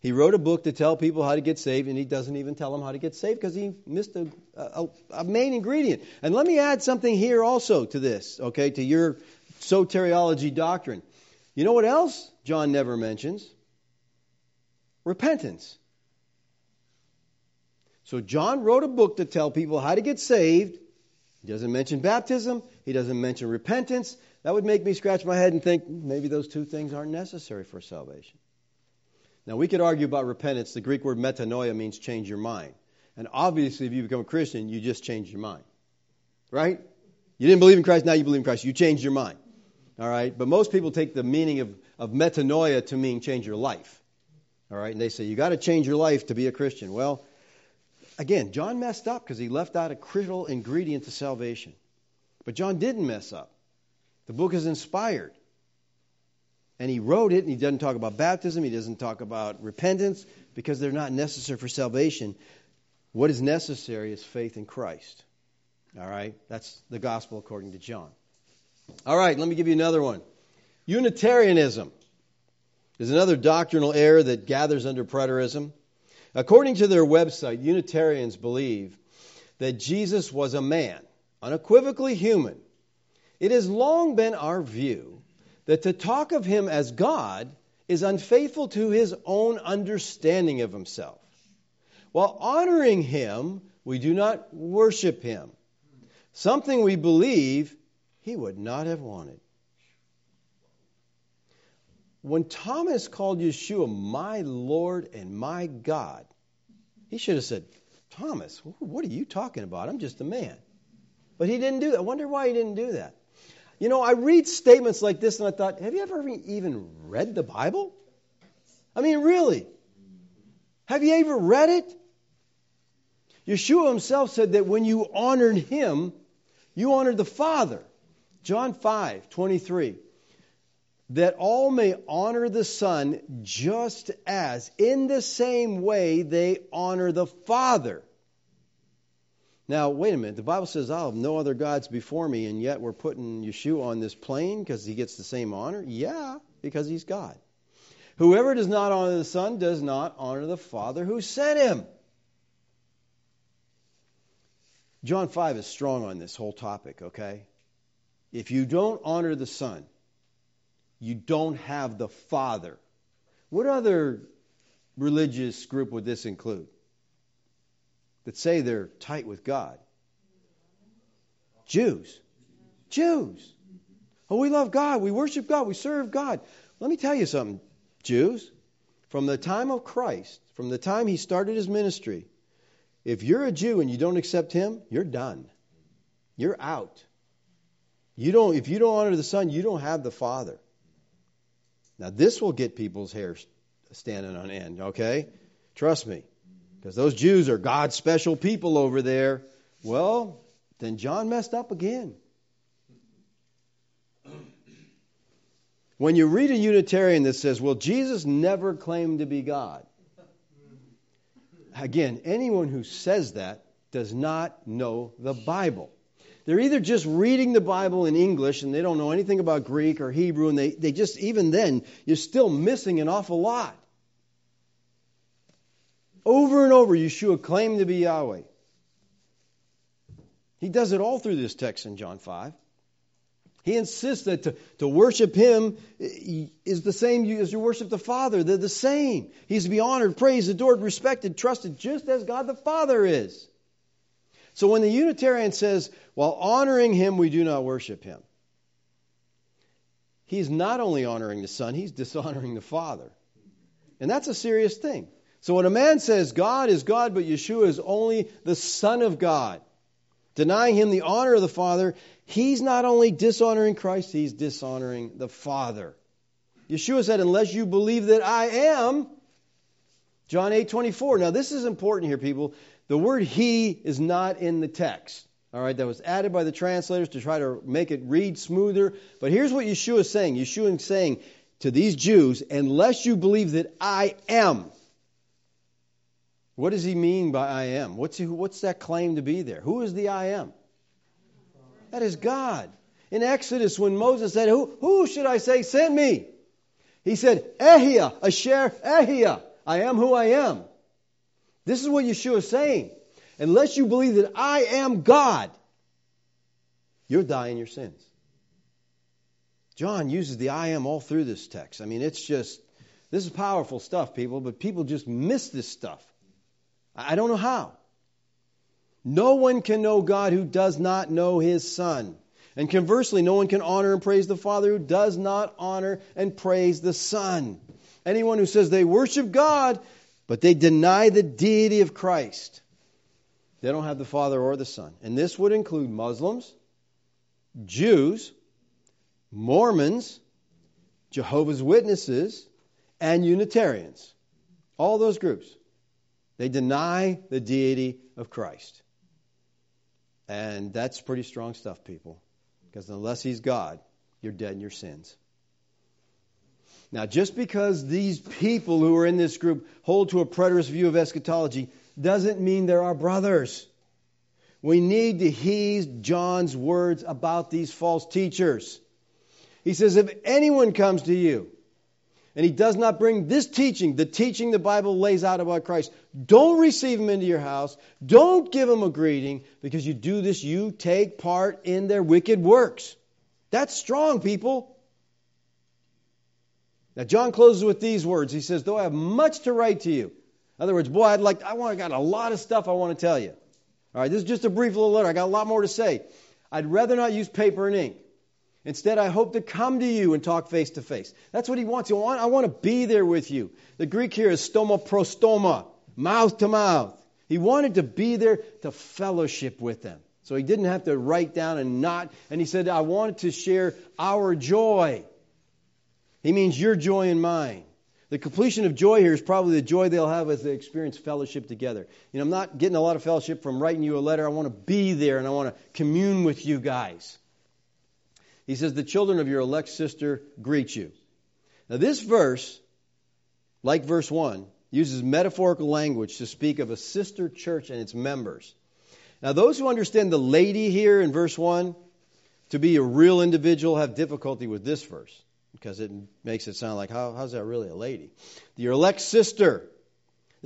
He wrote a book to tell people how to get saved, and he doesn't even tell them how to get saved because he missed a, a, a, main ingredient. And let me add something here also to this, okay, to your soteriology doctrine. You know what else John never mentions? Repentance. So John wrote a book to tell people how to get saved, he doesn't mention baptism. He doesn't mention repentance. That would make me scratch my head and think maybe those two things aren't necessary for salvation. Now, we could argue about repentance. The Greek word metanoia means change your mind. And obviously, if you become a Christian, you just change your mind. Right? You didn't believe in Christ, now you believe in Christ. You changed your mind. All right? But most people take the meaning of, of metanoia to mean change your life. All right? And they say, you got to change your life to be a Christian. Well, Again, John messed up because he left out a critical ingredient to salvation. But John didn't mess up. The book is inspired. And he wrote it, and he doesn't talk about baptism, he doesn't talk about repentance, because they're not necessary for salvation. What is necessary is faith in Christ. All right? That's the gospel according to John. All right, let me give you another one. Unitarianism is another doctrinal error that gathers under preterism. According to their website, Unitarians believe that Jesus was a man, unequivocally human. It has long been our view that to talk of him as God is unfaithful to his own understanding of himself. While honoring him, we do not worship him, something we believe he would not have wanted. When Thomas called Yeshua my Lord and my God, he should have said, Thomas, what are you talking about? I'm just a man. But he didn't do that. I wonder why he didn't do that. You know, I read statements like this and I thought, have you ever even read the Bible? I mean, really? Have you ever read it? Yeshua himself said that when you honored him, You honored the Father. John 5, 23. That all may honor the Son just as, in the same way, they honor the Father. Now, wait a minute. The Bible says, I'll have no other gods before me, and yet we're putting Yeshua on this plane because he gets the same honor? Yeah, because he's God. Whoever does not honor the Son does not honor the Father who sent him. John 5 is strong on this whole topic, okay? If you don't honor the Son, you don't have the Father. What other religious group would this include? That say they're tight with God? Jews. Jews. Oh, we love God. We worship God. We serve God. Let me tell you something, Jews. From the time of Christ, from the time he started his ministry, if you're a Jew and you don't accept him, you're done. You're out. You don't if you don't honor the Son, you don't have the Father. Now this will get people's hair standing on end, okay? Trust me because those Jews are God's special people over there. Well, then John messed up again. When you read a Unitarian that says, well, Jesus never claimed to be God, again, anyone who says that does not know the Bible. They're either just reading the Bible in English and they don't know anything about Greek or Hebrew, and they, they just, even then, you're still missing an awful lot. Over and over, Yeshua claimed to be Yahweh. He does it all through this text in John 5. He insists that to, to worship Him is the same as you worship the Father. They're the same. He's to be honored, praised, adored, respected, trusted, just as God the Father is. So when the Unitarian says, while honoring Him, we do not worship Him, he's not only honoring the Son, he's dishonoring the Father. And that's a serious thing. So when a man says God is God, but Yeshua is only the Son of God, denying him the honor of the Father, he's not only dishonoring Christ, he's dishonoring the Father. Yeshua said, Unless you believe that I am, John 8 24. Now, this is important here, people. The word he is not in the text. All right, that was added by the translators to try to make it read smoother. But here's what Yeshua is saying Yeshua is saying to these Jews, Unless you believe that I am, what does he mean by I am? What's, he, what's that claim to be there? Who is the I am? That is God. In Exodus, when Moses said, Who, who should I say sent me? He said, Ehyeh, Asher Ehyeh. I am who I am. This is what Yeshua is saying. Unless you believe that I am God, you're dying your sins. John uses the I am all through this text. I mean, it's just, this is powerful stuff, people, but people just miss this stuff. I don't know how. No one can know God who does not know his Son. And conversely, no one can honor and praise the Father who does not honor and praise the Son. Anyone who says they worship God, but they deny the deity of Christ, they don't have the Father or the Son. And this would include Muslims, Jews, Mormons, Jehovah's Witnesses, and Unitarians. All those groups. They deny the deity of Christ. And that's pretty strong stuff, people. Because unless He's God, you're dead in your sins. Now, just because these people who are in this group hold to a preterist view of eschatology doesn't mean they're our brothers. We need to heed John's words about these false teachers. He says, If anyone comes to you and he does not bring this teaching, the teaching the Bible lays out about Christ, don't receive him into your house. Don't give him a greeting because you do this, you take part in their wicked works. That's strong, people. Now, John closes with these words. He says, Though I have much to write to you. In other words, boy, I'd like, I want, I got a lot of stuff I want to tell you. All right, this is just a brief little letter. I got a lot more to say. I'd rather not use paper and ink. Instead, I hope to come to you and talk face to face. That's what he wants. Want, I want to be there with you. The Greek here is stoma prostoma, mouth to mouth. He wanted to be there to fellowship with them. So he didn't have to write down and not. And he said, I wanted to share our joy. He means your joy and mine. The completion of joy here is probably the joy they'll have as they experience fellowship together. You know, I'm not getting a lot of fellowship from writing you a letter. I want to be there and I want to commune with you guys. He says, The children of your elect sister greet you. Now, this verse, like verse 1, uses metaphorical language to speak of a sister church and its members. Now, those who understand the lady here in verse 1 to be a real individual have difficulty with this verse because it makes it sound like, how, how's that really a lady? Your elect sister.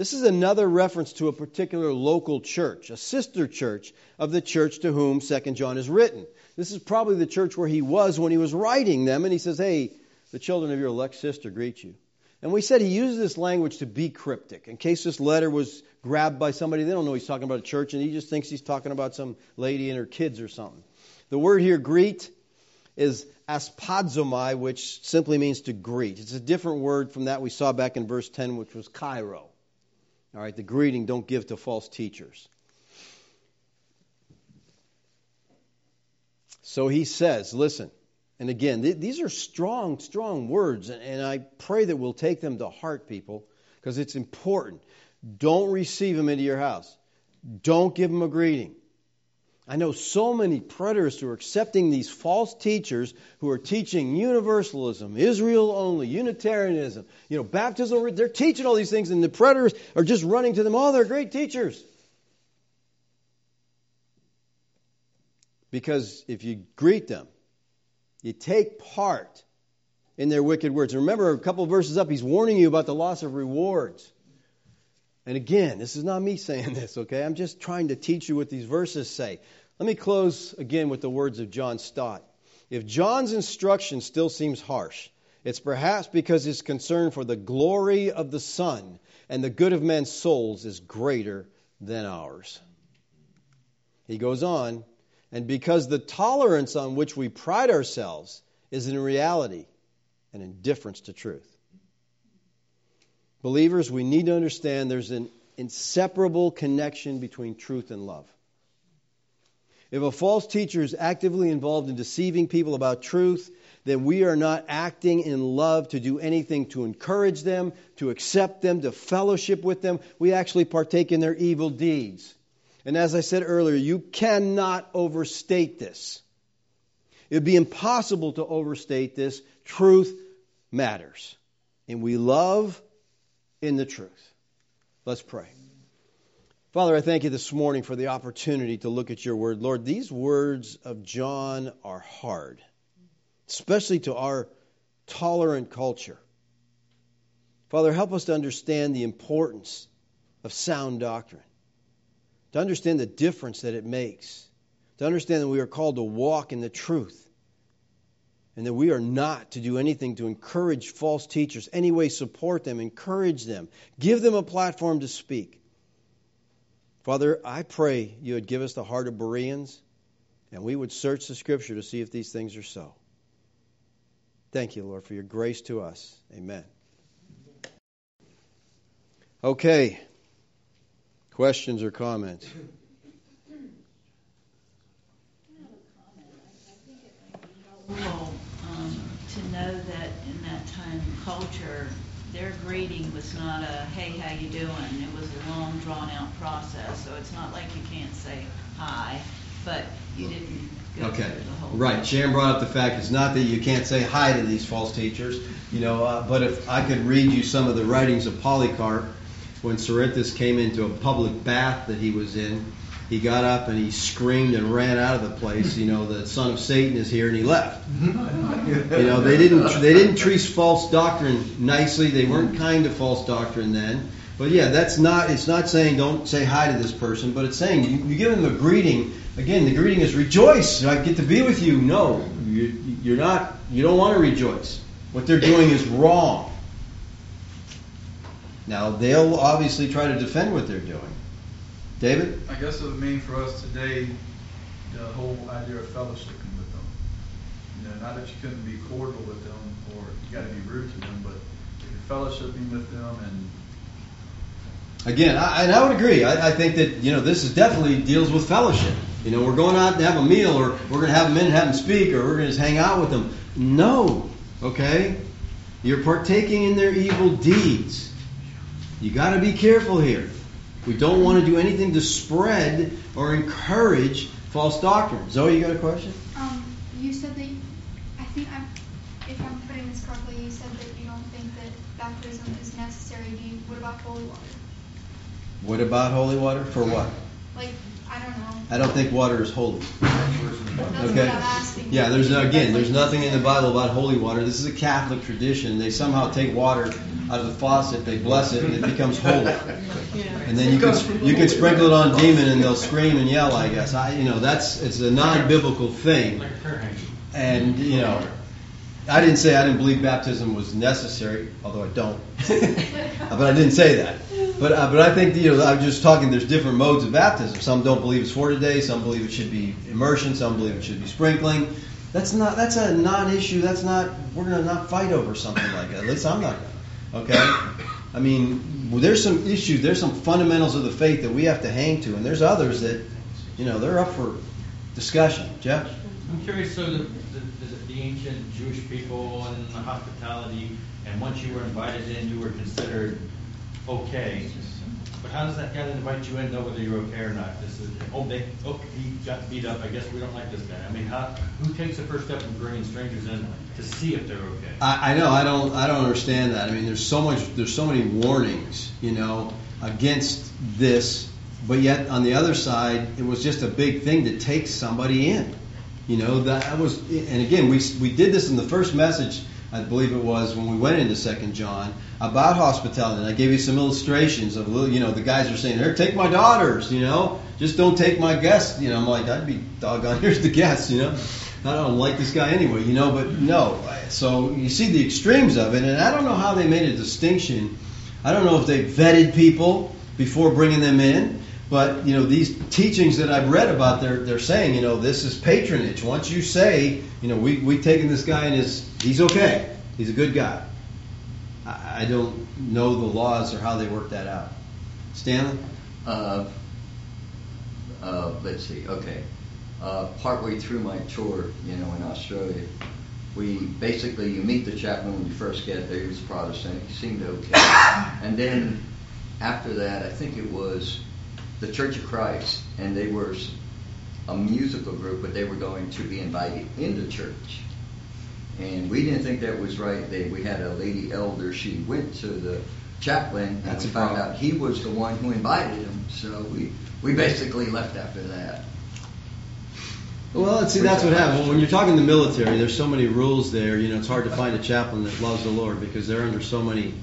This is another reference to a particular local church, a sister church of the church to whom 2 John is written. This is probably the church where he was when he was writing them, and he says, Hey, the children of your elect sister greet you. And we said he uses this language to be cryptic. In case this letter was grabbed by somebody, they don't know he's talking about a church, and he just thinks he's talking about some lady and her kids or something. The word here, greet, is aspazomai, which simply means to greet. It's a different word from that we saw back in verse 10, which was chairo. All right, the greeting, don't give to false teachers. So he says, listen, and again, th- these are strong, strong words, and, and I pray that we'll take them to heart, people, because it's important. Don't receive them into your house. Don't give them a greeting. I know so many preterists who are accepting these false teachers who are teaching universalism, Israel only, Unitarianism, you know, baptism. They're teaching all these things, and the preterists are just running to them. Oh, they're great teachers. Because if you greet them, you take part in their wicked words. Remember, a couple verses up, he's warning you about the loss of rewards. And again, this is not me saying this, okay? I'm just trying to teach you what these verses say. Let me close again with the words of John Stott. If John's instruction still seems harsh, it's perhaps because his concern for the glory of the Son and the good of men's souls is greater than ours. He goes on, and because the tolerance on which we pride ourselves is in reality an indifference to truth. Believers, we need to understand there's an inseparable connection between truth and love. If a false teacher is actively involved in deceiving people about truth, then we are not acting in love to do anything to encourage them, to accept them, to fellowship with them. We actually partake in their evil deeds. And as I said earlier, you cannot overstate this. It would be impossible to overstate this. Truth matters. And we love in the truth. Let's pray. Father, I thank you this morning for the opportunity to look at your word. Lord, these words of John are hard, especially to our tolerant culture. Father, help us to understand the importance of sound doctrine to understand the difference that it makes, to understand that we are called to walk in the truth, and that we are not to do anything to encourage false teachers, any way support them, encourage them, give them a platform to speak. Father, I pray you would give us the heart of Bereans, and we would search the Scripture to see if these things are so. Thank you, Lord, for your grace to us. Amen. Okay. Questions or comments? Um, to know that in that time culture, their greeting was not a "Hey, how you doing?" It was a long, drawn-out process. So it's not like you can't say hi, but you didn't go okay. through the whole. Right. Shan brought up the fact it's not that you can't say hi to these false teachers, you know. Uh, but if I could read you some of the writings of Polycarp when Cerinthus came into a public bath that he was in, he got up and he screamed and ran out of the place. You know, the son of Satan is here, and he left. you know, they didn't they didn't treat false doctrine nicely. They weren't kind to false doctrine then. But yeah, that's not it's not saying don't say hi to this person, but it's saying you, you give them a greeting. Again, the greeting is rejoice. I get to be with you. No, you, you're not. You don't want to rejoice. What they're doing is wrong. Now, they'll obviously try to defend what they're doing. David? I guess it would mean for us today the whole idea of fellowshipping with them. You know, not that you couldn't be cordial with them or you got to be rude to them, but you're fellowshipping with them and Again, I, and I would agree. I, I think that you know this is definitely deals with fellowship. You know, we're going out to have a meal, or we're going to have them in and have them speak, or we're going to just hang out with them. No, okay. You're partaking in their evil deeds. You got to be careful here. We don't want to do anything to spread or encourage false doctrine. Zoe, you got a question? Um, you said that, I think I'm, if I'm putting this correctly, you said that you don't think that baptism is necessary. You, what about holy water? What about holy water? For what? Like, I don't know. I don't think water is holy. That's Okay. what I'm asking. Yeah, there's no, again, there's nothing in the Bible about holy water. This is a Catholic tradition. They somehow take water out of the faucet, they bless it, and it becomes holy. And then you can you can sprinkle it on demon, and they'll scream and yell. I guess I, you know, that's it's a non-biblical thing. And you know, I didn't say I didn't believe baptism was necessary, although I don't. but I didn't say that. But uh, but I think you know I'm just talking. There's different modes of baptism. Some don't believe it's for today. Some believe it should be immersion. Some believe it should be sprinkling. That's not that's a non-issue. That's not we're gonna not fight over something like that. At least I'm not gonna. Okay. I mean, well, there's some issues. There's some fundamentals of the faith that we have to hang to, and there's others that you know they're up for discussion. Jeff. I'm curious, so the, the, the- the ancient Jewish people and the hospitality, and once you were invited in, you were considered okay. But how does that guy that invites you in know whether you're okay or not? This is, oh, they, oh, he got beat up, I guess we don't like this guy. I mean, how, who takes the first step in bringing strangers in to see if they're okay? I, I know. I don't. I don't understand that. I mean, there's so much. There's so many warnings, you know, against this, but yet on the other side, it was just a big thing to take somebody in. You know, that was. And again, we we did this in the first message. I believe it was when we went into Second John about hospitality. And I gave you some illustrations of little. You know, the guys are saying, "Here, take my daughters." You know, just don't take my guests. You know, I'm like, I'd be doggone. Here's the guests. You know. I don't like this guy anyway, you know, but no. So you see the extremes of it, and I don't know how they made a distinction. I don't know if they vetted people before bringing them in, but you know these teachings that I've read about, they're they're saying, you know, this is patronage. Once you say, you know, we we taken this guy and his he's okay, he's a good guy. I, don't know the laws or how they work that out. Stanley. Uh, uh, let's see. Okay. Uh, partway through my tour, you know, in Australia, we basically you meet the chaplain when you first get there. He was Protestant. He seemed okay, and then after that, I think it was the Church of Christ, and they were a musical group, but they were going to be invited into church. And we didn't think that was right. They, we had a lady elder. She went to the chaplain, and That's we a found problem. out he was the one who invited him. So we we basically left after that. Well, see, that's what happens. When you're talking the military, there's so many rules there. You know, it's hard to find a chaplain that loves the Lord because they're under so many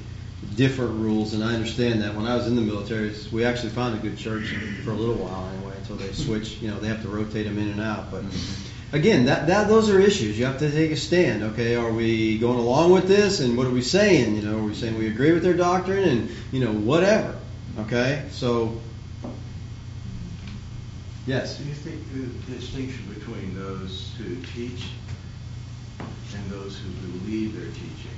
different rules. And I understand that. When I was in the military, we actually found a good church for a little while anyway until they switch. You know, they have to rotate them in and out. But mm-hmm. Again, that, that those are issues. You have to take a stand. Okay, are we going along with this? And what are we saying? You know, are we saying we agree with their doctrine and you know whatever? Okay, so yes. Do you think the distinction between those who teach and those who believe their teaching,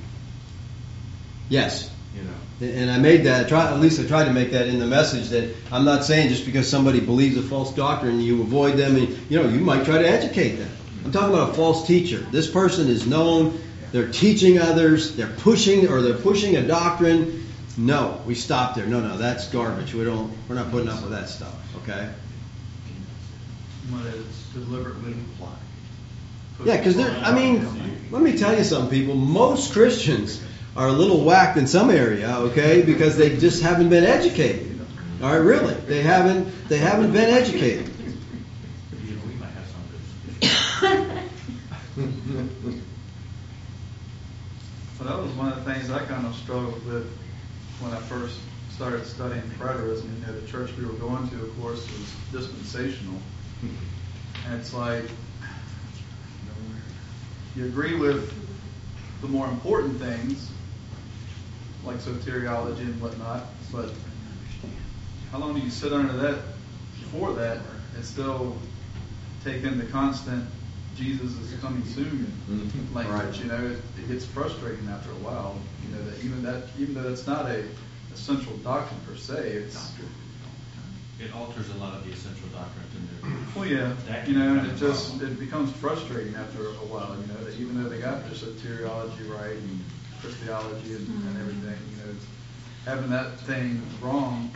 Yes. You know? And I made that, try, at least I tried to make that in the message that I'm not saying just because somebody believes a false doctrine, you avoid them and, you know, you might try to educate them. I'm talking about a false teacher. This person is known, they're teaching others, they're pushing, or they're pushing a doctrine. No, we stop there. No, no, that's garbage. We don't, we're not putting up with that stuff, okay? When it's deliberately Yeah, because they're, I mean, let me tell you something, people. Most Christians are a little whacked in some area, okay, because they just haven't been educated. All right, really, they haven't, they haven't been educated. You know, we might have some good. Well, that was one of the things I kind of struggled with when I first started studying preterism. You know, the church we were going to, of course, was dispensational. And it's like, you agree with the more important things, like soteriology and whatnot, but how long do you sit under that for that and still take in the constant Jesus is coming soon mm-hmm. language? Right. You know, it, it gets frustrating after a while. You know that even that even though that's not a essential doctrine per se, it's It alters a lot of the essential doctrines in there. well, yeah, That you know, and it just problem. it becomes frustrating after a while. You know that even though they got their soteriology right and Christology and, and everything. You know, having that thing wrong.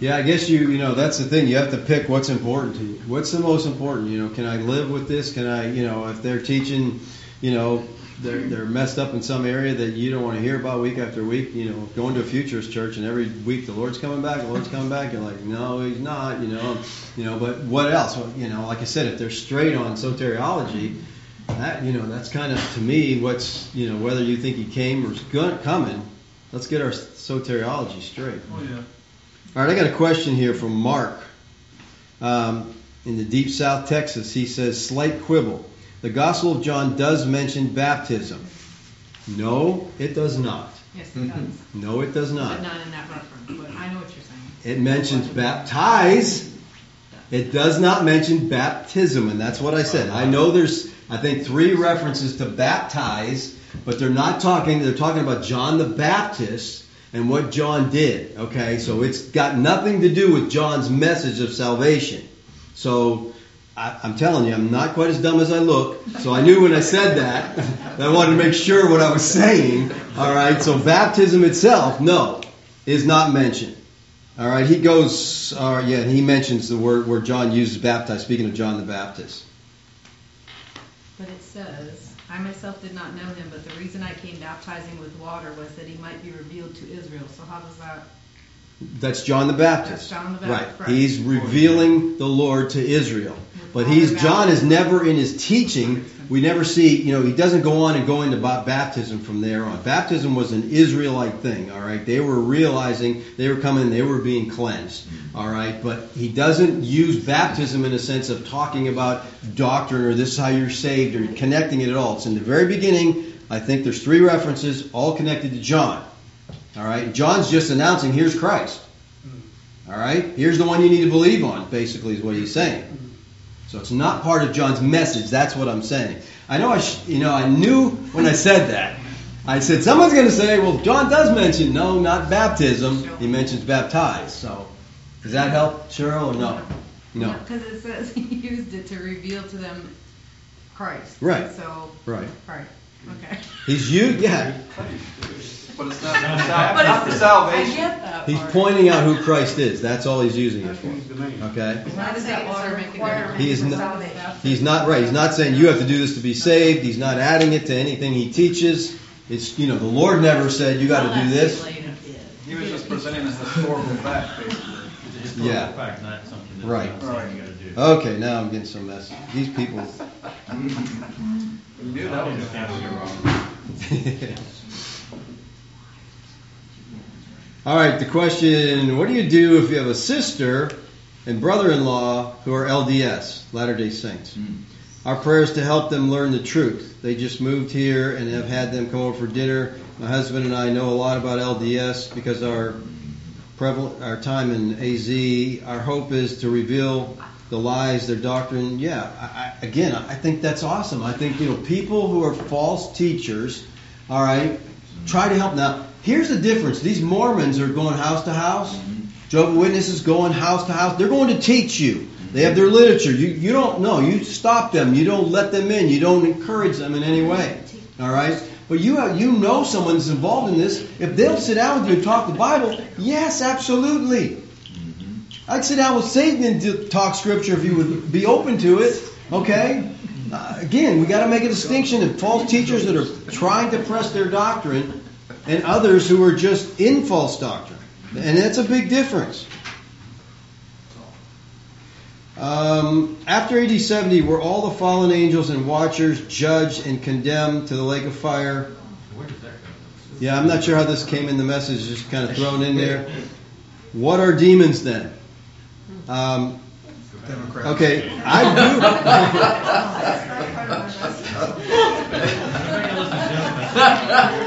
Yeah, I guess you you know that's the thing. You have to pick what's important to you. What's the most important? You know, can I live with this? Can I you know if they're teaching, you know, they're they're messed up in some area that you don't want to hear about week after week. You know, going to a futurist church and every week the Lord's coming back, the Lord's coming back. You're like, no, he's not. You know, you know. But what else? You know, like I said, if they're straight on soteriology, that you know that's kind of to me what's you know whether you think he came or is go- coming. Let's get our soteriology straight. Oh yeah. All right, I got a question here from Mark. Um, in the deep south Texas, he says, slight quibble. The Gospel of John does mention baptism. No, it does not. Yes, it does. No, it does But not. not in that reference, but I know what you're saying. It mentions baptize. It does not mention baptism, and that's what I said. I know there's, I think, three references to baptize, but they're not talking, they're talking about John the Baptist and what John did. Okay, so it's got nothing to do with John's message of salvation. So I, I'm telling you, I'm not quite as dumb as I look. So I knew when I said that, that I wanted to make sure what I was saying. All right, so baptism itself, no, is not mentioned. All right, he goes, uh, yeah, he mentions the word where John uses baptize, speaking of John the Baptist. But it says, I myself did not know him, but the reason I came baptizing with water was that he might be revealed to Israel. So how does that? That's John the Baptist. That's John the. Baptist, right. He's revealing the Lord to Israel. But he's John is never in his teaching. We never see, you know, he doesn't go on and go into baptism from there on. Baptism was an Israelite thing, all right? They were realizing they were coming, they were being cleansed, mm-hmm. all right? But he doesn't use baptism in a sense of talking about doctrine or this is how you're saved or connecting it at all. It's in the very beginning. I think there's three references, all connected to John. All right? John's just announcing, here's Christ. Mm-hmm. All right? Here's the one you need to believe on, basically, is what he's saying. So it's not part of John's message. That's what I'm saying. I know I, sh- you know, I knew when I said that. I said someone's going to say, "Well, John does mention no, not baptism. He mentions baptize." So, does that help, Cheryl, or no? No. Because it says he used it to reveal to them Christ. Right. So. Right. Right. Okay. He's you, yeah. But it's not, Not for sal- But not for it's- salvation. I get that He's part. pointing out who Christ is. That's all he's using it for. Okay. How does that water make a difference? He is for not- salvation? He's not right. He's not saying you have to do this to be saved. He's not adding it to anything he teaches. It's you know the Lord never said you got to do this. He was just presenting a historical fact, basically. It's a historical Yeah. fact, not something that Right. I'm saying you gotta do. Okay, now I'm getting some mess. These people. You knew that was Understand going what you're wrong. wrong. All right, the question: What do you do if you have a sister and brother-in-law who are LDS, Latter-day Saints? Hmm. Our prayer is to help them learn the truth. They just moved here and have had them come over for dinner. My husband and I know a lot about LDS because our prevalent, our time in AZ. Our hope is to reveal the lies, their doctrine. Yeah, I, I, again, I think that's awesome. I think you know people who are false teachers. All right, try to help. Now, here's the difference. These Mormons are going house to house. Jehovah Witnesses going house to house. They're going to teach you. They have their literature. You you don't know. You stop them. You don't let them in. You don't encourage them in any way. All right. But you have, you know someone's involved in this. If they'll sit down with you and talk the Bible, yes, absolutely. I'd sit down with Satan and talk Scripture if you would be open to it. Okay. Uh, again, we got to make a distinction of false teachers that are trying to press their doctrine, and others who are just in false doctrine, and that's a big difference. Um, after AD 70, were all the fallen angels and watchers judged and condemned to the lake of fire? Where does that come Yeah, I'm not sure how this came in the message, just kind of thrown in there. What are demons then? Um, okay, I do.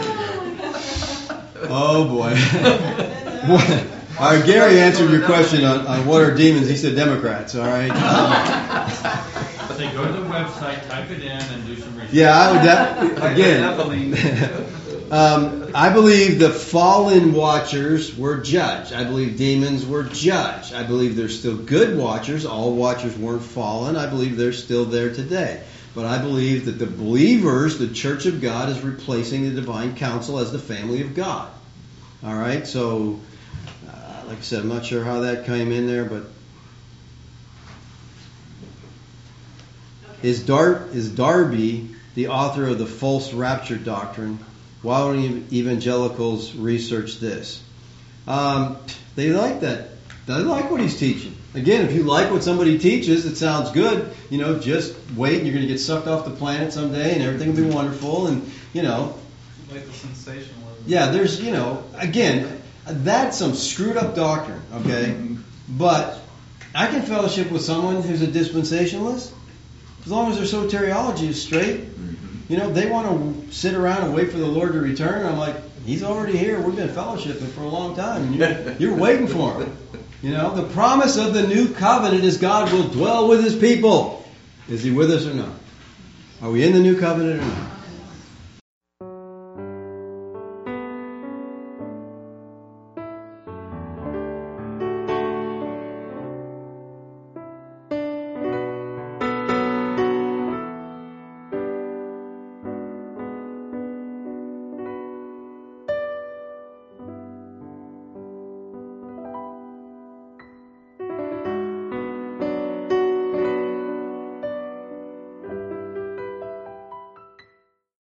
oh boy. All right, Gary answered your question on, on what are demons. He said Democrats. All right. from? Say, go to the website, type it in, and do some research. Yeah, I would. That, Like again, um, I believe the fallen watchers were judged. I believe demons were judged. I believe there's still good watchers. All watchers weren't fallen. I believe they're still there today. but I believe that the believers, the church of God, is replacing the divine council as the family of God. All right, so uh, like I said, I'm not sure how that came in there, but is Dar is Darby the author of the false rapture doctrine? Why don't evangelicals research this? Um, they like that. They like what he's teaching. Again, if you like what somebody teaches, it sounds good. You know, just wait, and you're going to get sucked off the planet someday, and everything will be wonderful. And you know, Like the sensationalism. Yeah, there's you know, again, that's some screwed up doctrine. Okay, but I can fellowship with someone who's a dispensationalist as long as their soteriology is straight. Mm-hmm. You know, they want to sit around and wait for the Lord to return. I'm like, He's already here. We've been fellowshipping for a long time. And you're, you're waiting for Him. You know, the promise of the new covenant is God will dwell with His people. Is He with us or not? Are we in the new covenant or not?